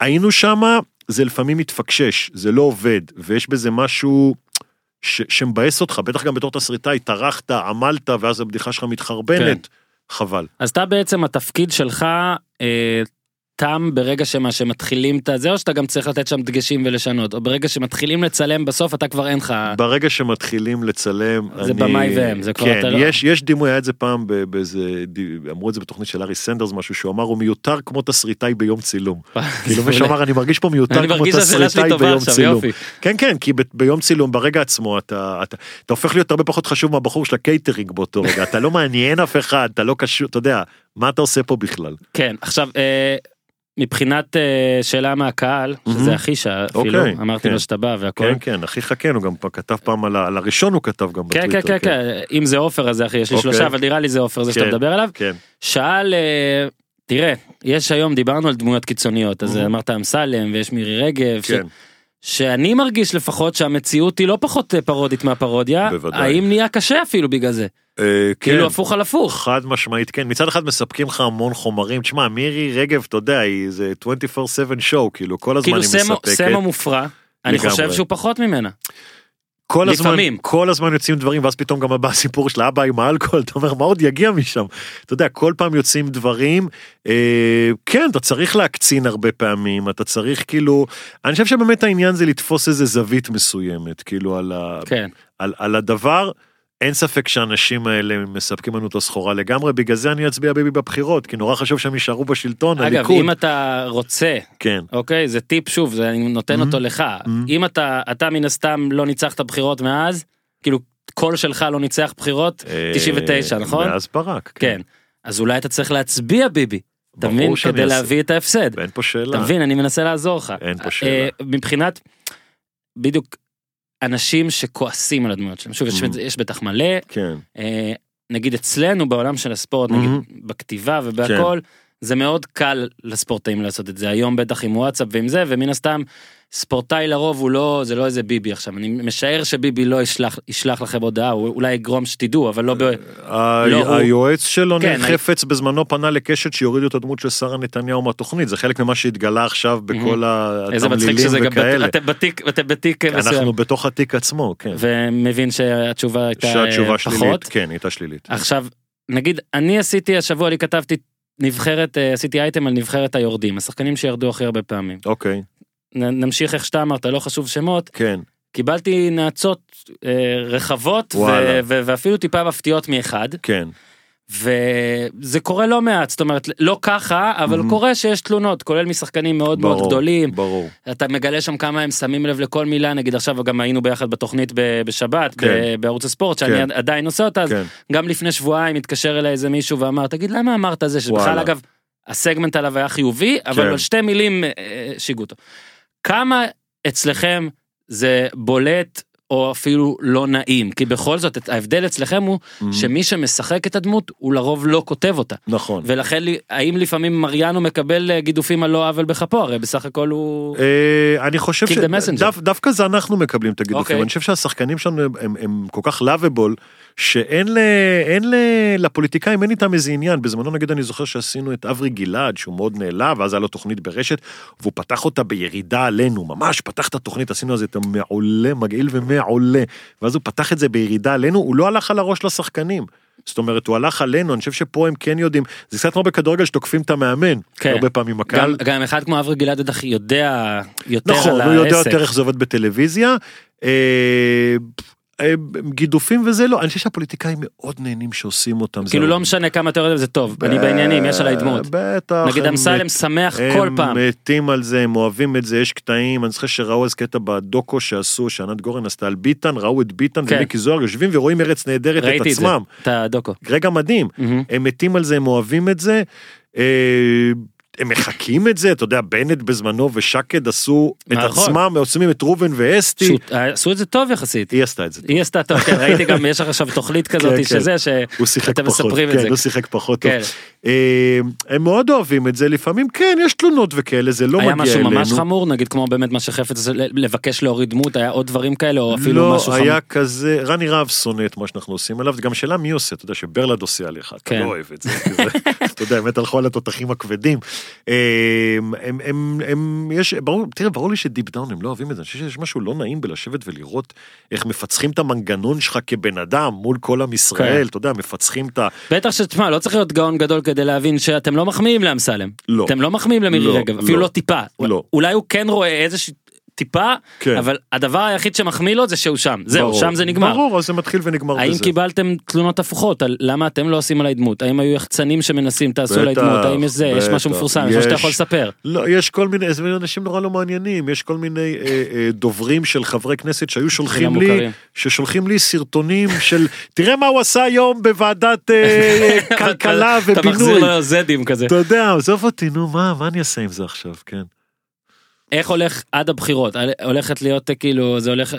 היינו שמה, זה לפעמים מתפקשש, זה לא עובד, ויש בזה משהו ש- שמבאס אותך, בטח גם בתור תסריטאי, טרחת, עמלת, ואז הבדיחה שלך מתחרבנת, חבל. אז אתה בעצם התפקיד שלך אה, תם ברגע שמה שמתחילים את הזה או שאתה גם צריך לתת שם דגשים ולשנות או ברגע שמתחילים לצלם בסוף אתה כבר אין לך. ברגע שמתחילים לצלם, זה אני... במאי והם, זה כבר כן, אתה לא- יש, יש דימוי, היה את זה פעם באיזה, אמרו את זה בתוכנית של ארי סנדרס, משהו שהוא אמר, הוא מיותר כמו תסריטאי ביום צילום. כאילו מי שאמר, אני מרגיש פה מיותר כמו תסריטאי ביום צילום. כן כן כי ביום צילום ברגע עצמו אתה, אתה אתה הופך להיות הרבה פחות חשוב מהבחור של הקייטרינג באותו רגע אתה לא מעניין אף אחד אתה לא קשור אתה יודע מה אתה עושה פה בכלל. כן עכשיו אה, מבחינת אה, שאלה מהקהל שזה מהמם. אחישה אפילו אוקיי, אמרתי כן. לו שאתה בא והכל. כן כן הכי חכן הוא גם כתב פעם על, הראשון הוא כתב גם כן כן בטוויטר. כן כן אם זה עופר אז אחי יש לי אוקיי. שלושה אבל נראה לי זה עופר זה שאתה כן. מדבר עליו כן. שאל אה, תראה יש היום דיברנו על דמויות קיצוניות אז Mhm. אמרת אמסלם ויש מירי רגב ש- כן. שאני מרגיש לפחות שהמציאות היא לא פחות אה, פרודית מהפרודיה בוודאי. האם נהיה קשה אפילו בגלל זה אה, כאילו כן. הפוך על הפוך חד משמעית כן מצד אחד מספקים לך המון חומרים תשמע מירי רגב אתה יודע היא זה 24/7 שואו כאילו כל הזמן כאילו היא סמו מספקת. סמו מופרע אני. חושב שהוא פחות ממנה כל הזמן, לפעמים. כל הזמן יוצאים דברים ואז פתאום גם בא הסיפור של האבא עם האלכוהול אתה אומר מה עוד יגיע משם אתה יודע כל פעם יוצאים דברים אה, כן אתה צריך להקצין הרבה פעמים אתה צריך כאילו אני חושב שבאמת העניין זה לתפוס איזה זווית מסוימת כאילו על, ה, כן על, על הדבר. אין ספק שהאנשים האלה מספקים לנו את הסחורה לגמרי בגלל זה אני אצביע ביבי בבחירות כי נורא חשוב שהם יישארו בשלטון אגב הליכוד. אם אתה רוצה כן. אוקיי? זה טיפ שוב זה אני נותן אותו לך. Mhm. אם אתה אתה מן הסתם לא ניצחת בחירות מאז כאילו קול שלך לא ניצח בחירות אה, 99 נכון? מאז ברק כן. אז אולי אתה צריך להצביע ביבי. אתה מבין? כדי אעשה. להביא את ההפסד. אין פה שאלה. אתה מבין? אני מנסה לעזור לך. אין פה אה, שאלה. מבחינת בדיוק אנשים שכועסים על הדמויות שלהם שוב Mhm. יש בטח מלא כן אה, נגיד אצלנו בעולם של הספורט נגיד Mhm. בכתיבה ובהכל זה מאוד קל לספורטאים לעשות את זה היום בטח עם וואטסאפ ועם זה ומן הסתם ספורטאי לרוב הוא לא זה לא איזה ביבי עכשיו אני משער שביבי לא ישלח ישלח לכם הודעה הוא אולי יגרום שתדעו אבל לא ב... לא, הוא- היועץ שלו כן, ניר אני- חפץ בזמנו פנה לקשת שיורידו את הדמות של שרה נתניהו מהתוכנית זה חלק ממה שהתגלה עכשיו בכל התמלילים וכאלה. אתם בתיק אתם בתיק מסוים אנחנו בתוך התיק עצמו כן. ומבין שהתשובה הייתה שהתשובה שלילית פחות כן הייתה שלילית. עכשיו נגיד אני עשיתי השבוע לי כתבתי נבחרת אה, עשיתי אייטם על נבחרת היורדים השחקנים שירדו הכי הרבה פעמים. אוקיי. נמשיך איך שאתה אמרת לא חשוב שמות. כן. קיבלתי נאצות אה, רחבות. ו- ואפילו טיפה מפתיעות מאחד. כן וזה קורה לא מעט זאת אומרת לא ככה אבל Mhm. קורה שיש תלונות כולל משחקנים מאוד מאוד ברור גדולים ברור אתה מגלה שם כמה הם שמים לב לכל מילה נגיד עכשיו גם היינו ביחד בתוכנית בשבת כן. בערוץ הספורט שאני כן. עדיין עושה אותה כן גם לפני שבועיים התקשר אליי איזה מישהו ואמר תגיד למה אמרת זה שבכלל. אגב הסגמנט עליו היה חיובי אבל כן. על שתי מילים אה, שיגעו אותו. כמה אצלכם זה בולט או אפילו לא נעים כי בכל זאת את- ההבדל אצלכם הוא Mhm. שמי שמשחק את הדמות הוא לרוב לא כותב אותה נכון. ולכן האם לפעמים מריאנו מקבל אה, גידופים על לא עוול בכפו הרי בסך הכל הוא אה, אני חושב. שדווקא זה אנחנו מקבלים את הגידופים אוקיי. אני חושב שהשחקנים שלנו הם- הם- הם כל כך לאביבול שאין ל, אין ל, לפוליטיקאים אין איתם איזה עניין בזמנו נגיד אני זוכר שעשינו את אברי גלעד שהוא מאוד נעלב ואז היה לו תוכנית ברשת והוא פתח אותה בירידה עלינו ממש פתח את התוכנית עשינו על זה את המעולה מגעיל ומעולה ואז הוא פתח את זה בירידה עלינו הוא לא הלך על הראש לשחקנים. זאת אומרת הוא הלך עלינו אני חושב שפה הם כן יודעים זה קצת כמו בכדורגל שתוקפים את המאמן כן. הרבה פעמים גם, הקהל גם אחד כמו אברי גלעד יודע יותר נכון, על הוא יודע העסק. יותר איך זה עובד בטלוויזיה. אה, גידופים וזה לא, אני חושב שהפוליטיקאים מאוד נהנים שעושים אותם. כאילו לא משנה כמה אתה יודע זה טוב, אני בעניינים, יש עליי דמות. בטח. נגיד אמסלם שמח כל פעם. הם מתים על זה, הם אוהבים את זה, יש קטעים, אני זוכר שראו איזה קטע בדוקו שעשו, שענת גורן עשתה על ביטן, ראו את ביטן כן. ומיקי זוהר יושבים ורואים ארץ נהדרת את ראיתי את זה, עצמם. את הדוקו. רגע מדהים. הם מתים על זה, הם אוהבים את זה. אה, הם מחקים את זה, אתה יודע, בנט בזמנו ושקד עשו את נכון. עצמם, עושים את ראובן ואסתי. שוט, עשו את זה טוב יחסית. היא עשתה את זה. היא עשתה טוב, כן, ראיתי גם, יש עכשיו תוכנית כזאת כן, כן. שזה, שיחק שאתם מספרים את כן, זה. הוא שיחק פחות טוב. כן. אה, הם מאוד אוהבים את זה, לפעמים כן, יש תלונות וכאלה, זה לא היה מגיע משהו אלינו. ממש חמור, נגיד כמו באמת מה שחפץ לבקש להוריד דמות, היה עוד דברים כאלה, או אפילו לא, משהו חמור. היה כזה, רני רהב שונא את מה שאנחנו עושים עליו, גם שאלה מי עושה, אתה יודע שברלד עושה עליך, אתה כן. לא אוהב את זה, אתה יודע, באמת הלכו על התותחים הכבדים. אה, הם, הם, הם, יש, ברור, תראה, ברור לי ש deep down הם לא אוהבים את זה, אני חושב שיש משהו לא נעים בלשבת ולראות איך מפצחים את המנגנון שלך כבן אדם מול כל עם ישראל, כן. אתה יודע, מפצחים את ה... בטח שתשמע, לא צריך להיות גאון גדול כדי להבין שאתם לא מחמיאים לאמסלם. לא. אתם לא מחמיאים למירי לא, רגב, אפילו לא. לא טיפה. לא. אולי הוא כן רואה איזושהי טיפה, כן. אבל הדבר היחיד שמחמיא לו זה שהוא שם. זהו. שם זה נגמר. ברור, אז זה מתחיל ונגמר האם בזה. קיבלתם תלונות הפוכות על למה אתם לא עושים עליי דמות? האם היו יחצנים שמנסים תעשו עליי בטח, דמות? האם יש זה? יש משהו בטח. מפורסם? יש משהו שאתה. יכול לספר. לא, יש כל מיני, זה אנשים נורא לא מעניינים, יש כל מיני אה, אה, דוברים של חברי כנסת שהיו שולחים לי, מוכרים. ששולחים לי סרטונים של, תראה מה הוא עשה היום בוועדת אה, כלכלה אתה מחזיר ובינוי. לו זדים כזה. אתה יודע, עזוב אותי, נו מה, מה אני אעשה עם זה עכשיו, כן. איך הולך עד הבחירות? הולכת להיות אה, כאילו, זה הולך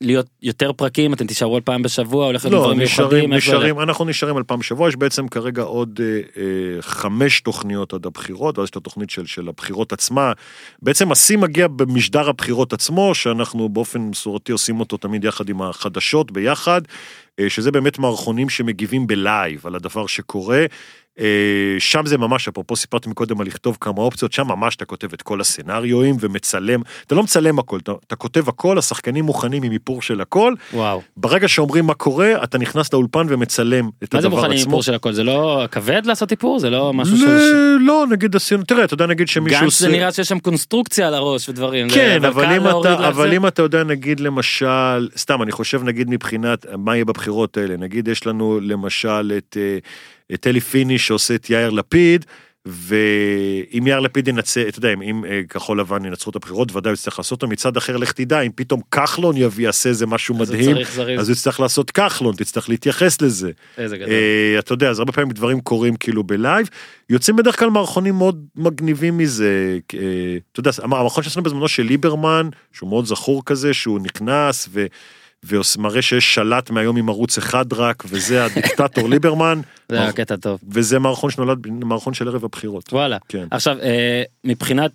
להיות יותר פרקים? אתם תישארו על פעם בשבוע? הולך להיות לא, דברים נשארים? נשארים, אנחנו נשארים על פעם בשבוע, יש בעצם כרגע עוד אה, אה, חמש תוכניות עד הבחירות, ואז יש את התוכנית של, של הבחירות עצמה. בעצם השיא מגיע במשדר הבחירות עצמו, שאנחנו באופן מסורתי עושים אותו תמיד יחד עם החדשות ביחד, אה, שזה באמת מערכונים שמגיבים בלייב על הדבר שקורה. אה, שם זה ממש, אפרופו סיפרתי מקודם על לכתוב כמה אופציות, שם ממש אתה כותב את כל הסצנריואים ומצלם, אתה לא מצלם הכל, אתה, אתה כותב הכל, השחקנים מוכנים עם איפור של הכל, וואו. ברגע שאומרים מה קורה, אתה נכנס לאולפן ומצלם את מה זה הדבר מוכנים עצמו. איפור של הכל? זה לא כבד לעשות איפור? זה לא משהו ש... ל- לא, נגיד עשינו, תראה, אתה יודע נגיד שמישהו גנץ זה נראה שיש שם קונסטרוקציה על הראש ודברים. כן, אבל אם אתה, אבל. אם אתה יודע נגיד למשל, סתם אני חושב נגיד מבחינת מה יהיה בבחירות האלה, נגיד יש לנו למשל את, את אלי פיני שעושה את יאיר לפיד, ואם יאיר לפיד ינצא, אתה יודע, אם, אה, כחול לבן ינצחו את הבחירות, ודאי הוא יצטרך לעשות אותם, מצד אחר לך תדע, אם פתאום כחלון יביא, יעשה איזה משהו אז מדהים. אז הוא יצטרך לעשות כחלון, תצטרך להתייחס לזה. איזה גדול. אה, אתה יודע, אז הרבה פעמים דברים קורים כאילו בלייב, יוצאים בדרך כלל מערכונים מאוד מגניבים מזה, אה, אתה יודע, המערכון שעשינו בזמנו של ליברמן, שהוא מאוד זכור כזה, שהוא נכנס ו... ומראה שיש שלט מהיום עם ערוץ אחד רק, וזה הדיקטטור ליברמן, זה היה קטע טוב. וזה מערכון שנולד, מערכון של ערב הבחירות. וואלה. כן. עכשיו, אה, מבחינת...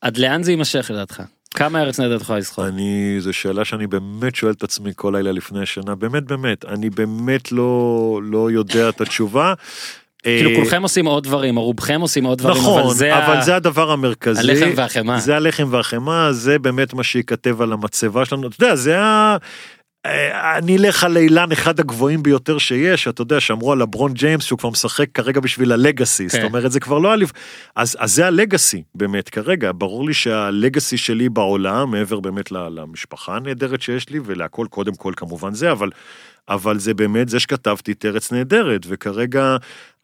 עד לאן זה יימשך לדעתך? כמה ארץ נהדרת יכולה לסחוב? אני, זו שאלה שאני באמת שואל את עצמי כל לילה לפני השנה, באמת באמת, אני באמת לא, לא יודע את התשובה. כאילו אה, כולכם עושים עוד דברים, או רובכם עושים עוד דברים, נכון, אבל זה אבל ה- זה הדבר המרכזי. הלחם והחמאה. זה הלחם והחמאה, זה באמת מה שייכתב על המצבה שלנו. אתה יודע, זה ה... אה, אני אלך על אילן אחד הגבוהים ביותר שיש, אתה יודע, שאמרו על לברון ג'יימס שהוא כבר משחק כרגע בשביל הלגאסי, זאת כן. אומרת זה כבר לא אליף, אז, אז זה הלגאסי באמת כרגע, ברור לי שהלגאסי שלי בעולם, מעבר באמת למשפחה הנהדרת שיש לי ולהכל קודם כל כמובן זה, אבל, אבל זה באמת זה שכתבתי את ארץ נהדרת, וכרגע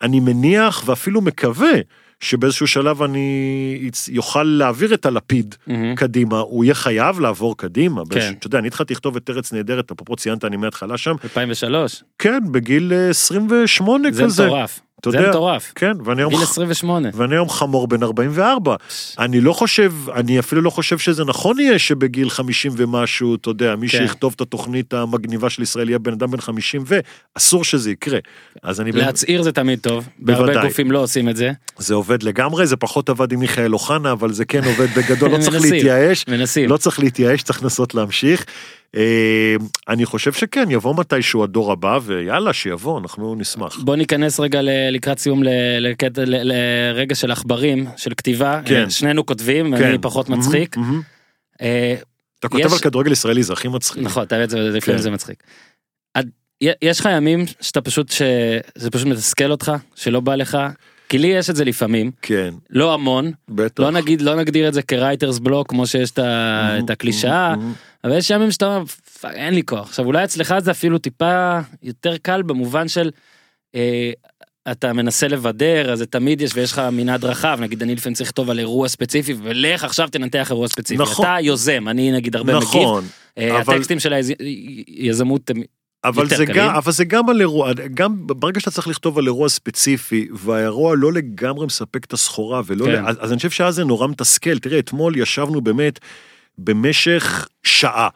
אני מניח ואפילו מקווה שבאיזשהו שלב אני יוכל להעביר את הלפיד מהמם. קדימה, הוא יהיה חייב לעבור קדימה. כן. כן. אתה יודע, אני התחלתי לכתוב את ארץ נהדרת, אפרופו ציינת אני מההתחלה שם, 2003. כן, בגיל אה, 28 זה כזה. מטורף. אתה זה יודע, מטורף. כן, ואני היום, גיל 28. ואני היום חמור בן 44. אני לא חושב, אני אפילו לא חושב שזה נכון יהיה שבגיל 50 ומשהו, אתה יודע, מי כן. שיכתוב את התוכנית המגניבה של ישראל יהיה בן אדם בן 50 ו... אסור שזה יקרה. אז אני... באמת- להצהיר זה תמיד טוב. בהרבה בוודאי. גופים לא עושים את זה. זה עובד לגמרי, זה פחות עבד עם מיכאל אוחנה, אבל זה כן עובד בגדול, לא צריך. להתייאש. מנסים. לא צריך להתייאש, צריך לנסות להמשיך. אה, אני חושב שכן, יבוא מתישהו הדור הבא, ויאללה, שיבוא, אנחנו נשמח. בוא ניכנס רגע לקראת סיום לרגע של עכברים, של כתיבה. כן. אה, שנינו כותבים, כן. אני פחות מצחיק. אה, אתה כותב על כדורגל ישראלי, זה הכי מצחיק. נכון, אתה יודע, זה- לפעמים כן. זה מצחיק. יש לך ימים שאתה פשוט, שזה פשוט מתסכל אותך, שלא בא לך? כי לי יש את זה לפעמים, כן, לא המון, בטח. לא נגיד, לא נגדיר את זה כ writer's block כמו שיש את ה- את הקלישאה, מהמם. אבל יש ימים שאתה אומר, "fuck, אין לי כוח. עכשיו אולי אצלך זה אפילו טיפה יותר קל במובן של אה, אתה מנסה לבדר אז זה תמיד יש ויש לך מנעד רחב נגיד אני לפעמים צריך לכתוב על אירוע ספציפי ולך עכשיו תנתח אירוע ספציפי. נכון. אתה יוזם אני נגיד הרבה מגיב. נכון, אה, אבל- הטקסטים של היזמות אבל זה. גם, אבל זה גם על אירוע, גם ברגע שאתה צריך לכתוב על אירוע ספציפי, והאירוע לא לגמרי מספק את הסחורה, ולא, כן. כן. אז, אז אני חושב שאז זה נורא מתסכל. תראה, אתמול ישבנו באמת במשך שעה,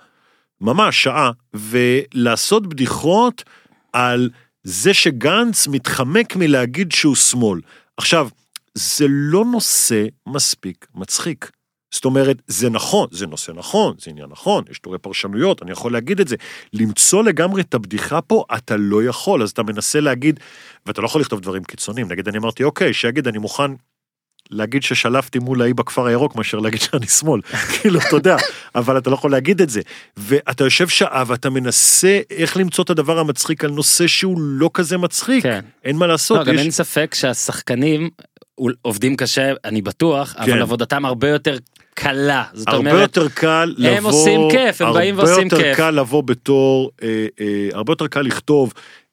ממש שעה, ולעשות בדיחות על זה שגנץ מתחמק מלהגיד שהוא שמאל. עכשיו, זה לא נושא מספיק מצחיק. זאת אומרת, זה נכון, זה נושא נכון, זה עניין נכון, יש תורי פרשנויות, אני יכול להגיד את זה. למצוא לגמרי את הבדיחה פה, אתה לא יכול, אז אתה מנסה להגיד, ואתה לא יכול לכתוב דברים קיצוניים. נגיד, אני אמרתי, אוקיי, שיגיד, אני מוכן להגיד ששלפתי מול האי בכפר הירוק, מאשר להגיד שאני שמאל. כאילו, אתה יודע, אבל אתה לא יכול להגיד את זה. ואתה יושב שעה ואתה מנסה איך למצוא את הדבר המצחיק על נושא שהוא לא כזה מצחיק. כן. אין מה לעשות. לא, גם יש- אין ספק שהשחקנים עובדים קשה אני בטוח אבל כן. עבודתם הרבה יותר קלה זאת הרבה אומרת יותר קל לבוא, הם עושים כיף, הם באים ועושים הרבה יותר כיף. קל לבוא בתור, אה, אה, הרבה יותר קל לכתוב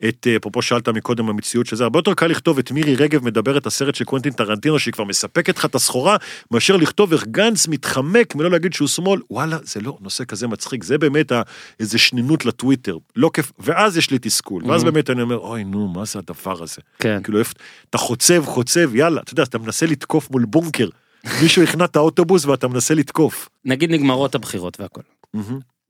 את, אה, אפרופו שאלת מקודם המציאות של זה, הרבה יותר קל לכתוב את מירי רגב מדברת הסרט של קוונטין טרנטינו שהיא כבר מספקת לך את הסחורה, מאשר לכתוב איך גנץ מתחמק מלא להגיד שהוא שמאל, וואלה, זה לא נושא כזה מצחיק, זה באמת ה- איזה שנינות לטוויטר, לא כיף, ואז יש לי תסכול, ואז Mhm. באמת אני אומר, אוי נו, מה זה הדבר הזה? כן. כאילו, אתה חוצב, חוצב, יאללה, אתה יודע, אתה מנסה לתקוף מול בונקר. מישהו הכנע את האוטובוס ואתה מנסה לתקוף. נגיד נגמרות הבחירות והכל.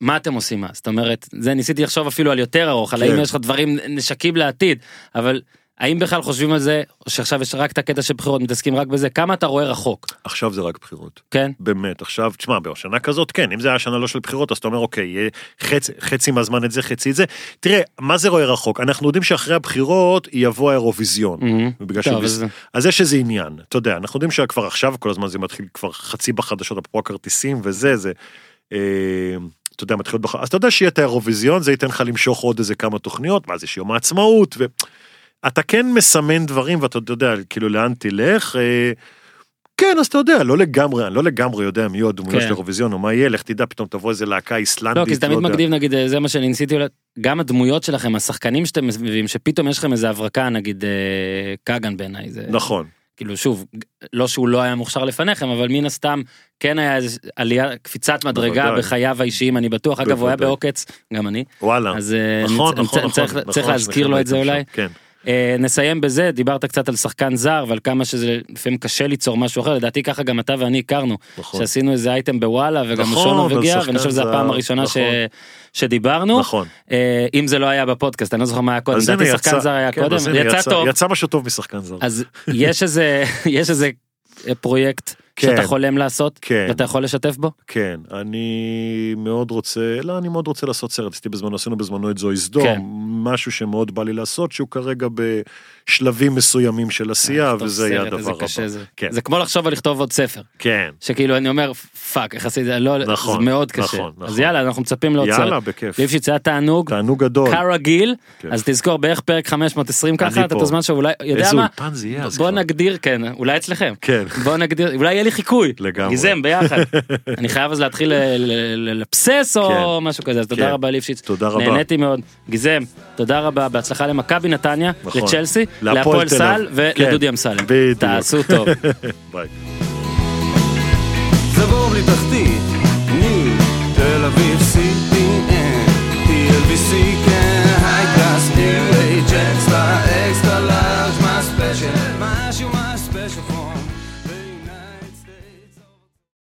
מה אתם עושים אז? זאת אומרת, זה ניסיתי לחשוב אפילו על יותר ארוך, על כן. האם יש לך דברים נשקים לעתיד, אבל האם בכלל חושבים על זה, או שעכשיו יש רק את הקטע של בחירות, מתעסקים רק בזה, כמה אתה רואה רחוק, עכשיו זה רק בחירות. כן? באמת, עכשיו, תשמע, בשנה כזאת, כן, אם זה היה שנה לא של בחירות, אז אתה אומר, אוקיי, יהיה חצי, חצי מהזמן את זה, חצי את זה. תראה, מה זה רואה רחוק? אנחנו יודעים שאחרי הבחירות יבוא האירוויזיון. בגלל טוב, שביס- אז- אז יש איזה עניין, אתה יודע, אנחנו יודעים שכבר עכשיו כל הזמן זה מתחיל כבר חצי בחדשות, אפרופו הכרטיסים וזה, זה, אה, אתה יודע, מתחיל בח... אז אתה יודע שיהיה את האירוויזיון, זה ייתן לך למשוך עוד איזה כמה תוכניות, ואז יש יום העצמאות, ואתה כן מסמן דברים ואתה יודע, כאילו לאן תלך, אה, כן, אז אתה יודע, לא לגמרי, אני לא לגמרי יודע מי יהיו הדמויות כן. של האירוויזיון, או מה יהיה, לך תדע, פתאום תבוא איזה להקה איסלנדית, לא, כי זה תמיד יודע. מגניב, נגיד, זה מה שאני ניסיתי, גם הדמויות שלכם, השחקנים שאתם מביאים, שפתאום יש לכם איזה הברקה, נגיד, אה, כגן בעיניי, זה... נכון, כאילו שוב לא שהוא לא היה מוכשר לפניכם אבל מן הסתם כן היה איזה עלייה קפיצת מדרגה בוודאי. בחייו האישיים אני בטוח אגב הוא היה. בעוקץ גם אני וואלה, אז אה, נכון, אני- נכון, אני נכון, צריך- נכון, צריך להזכיר שניכם לו את זה אולי כן. אה, נסיים בזה דיברת קצת על שחקן זר ועל כמה שזה לפעמים קשה ליצור משהו אחר לדעתי ככה גם אתה ואני הכרנו נכון. שעשינו איזה אייטם בוואלה וגם נכון, שונו וגיע ואני חושב שזו הפעם הראשונה ש- נכון. שדיברנו נכון. אה, אם זה לא היה בפודקאסט אני לא זוכר מה היה קודם לדעתי שחקן יצא- זר היה כן, קודם הנה יצא טוב יצא משהו טוב משחקן זר. אז יש איזה יש איזה פרויקט כן. שאתה חולם לעשות כן. ואתה יכול לשתף בו כן, אני מאוד רוצה, לא, אני מאוד רוצה לעשות סרט, עשיתי בזמנו, עשינו בזמנו את זוהי סדום, כן. משהו שמאוד בא לי לעשות, שהוא כרגע בשלבים מסוימים של עשייה, לכתוב וזה יהיה איזה הדבר קשה הבא. זה. כן. זה כמו לחשוב על לכתוב עוד ספר כן, שכאילו אני אומר fuck איך עשיתי לא נכון, זה מאוד קשה נכון, אז נכון. יאללה אנחנו מצפים לעוד יאללה, סרט. בכיף. ליפשיץ היה תענוג תענוג גדול. כרגיל כן. אז תזכור בערך פרק 520 ככה אתה את פה. הזמן שאולי יודע איזה מה אולפן זה יהיה אז בוא. נגדיר כן אולי אצלכם כן. בוא נגדיר אולי יהיה לי חיקוי לגמרי. גיזם ביחד אני חייב אז להתחיל ל- ל- ל- לבסס או כן. משהו כזה אז תודה כן. רבה ליפשיץ תודה רבה. נהניתי מאוד גיזם תודה רבה בהצלחה למכבי נתניה נכון. לצ'לסי להפועל תל אביב. כן. ולדודי אמסלם בדיוק. תעשו טוב. ביי. זה בור בלי תחתית, ניו, תל אביב, CPN, TLBC,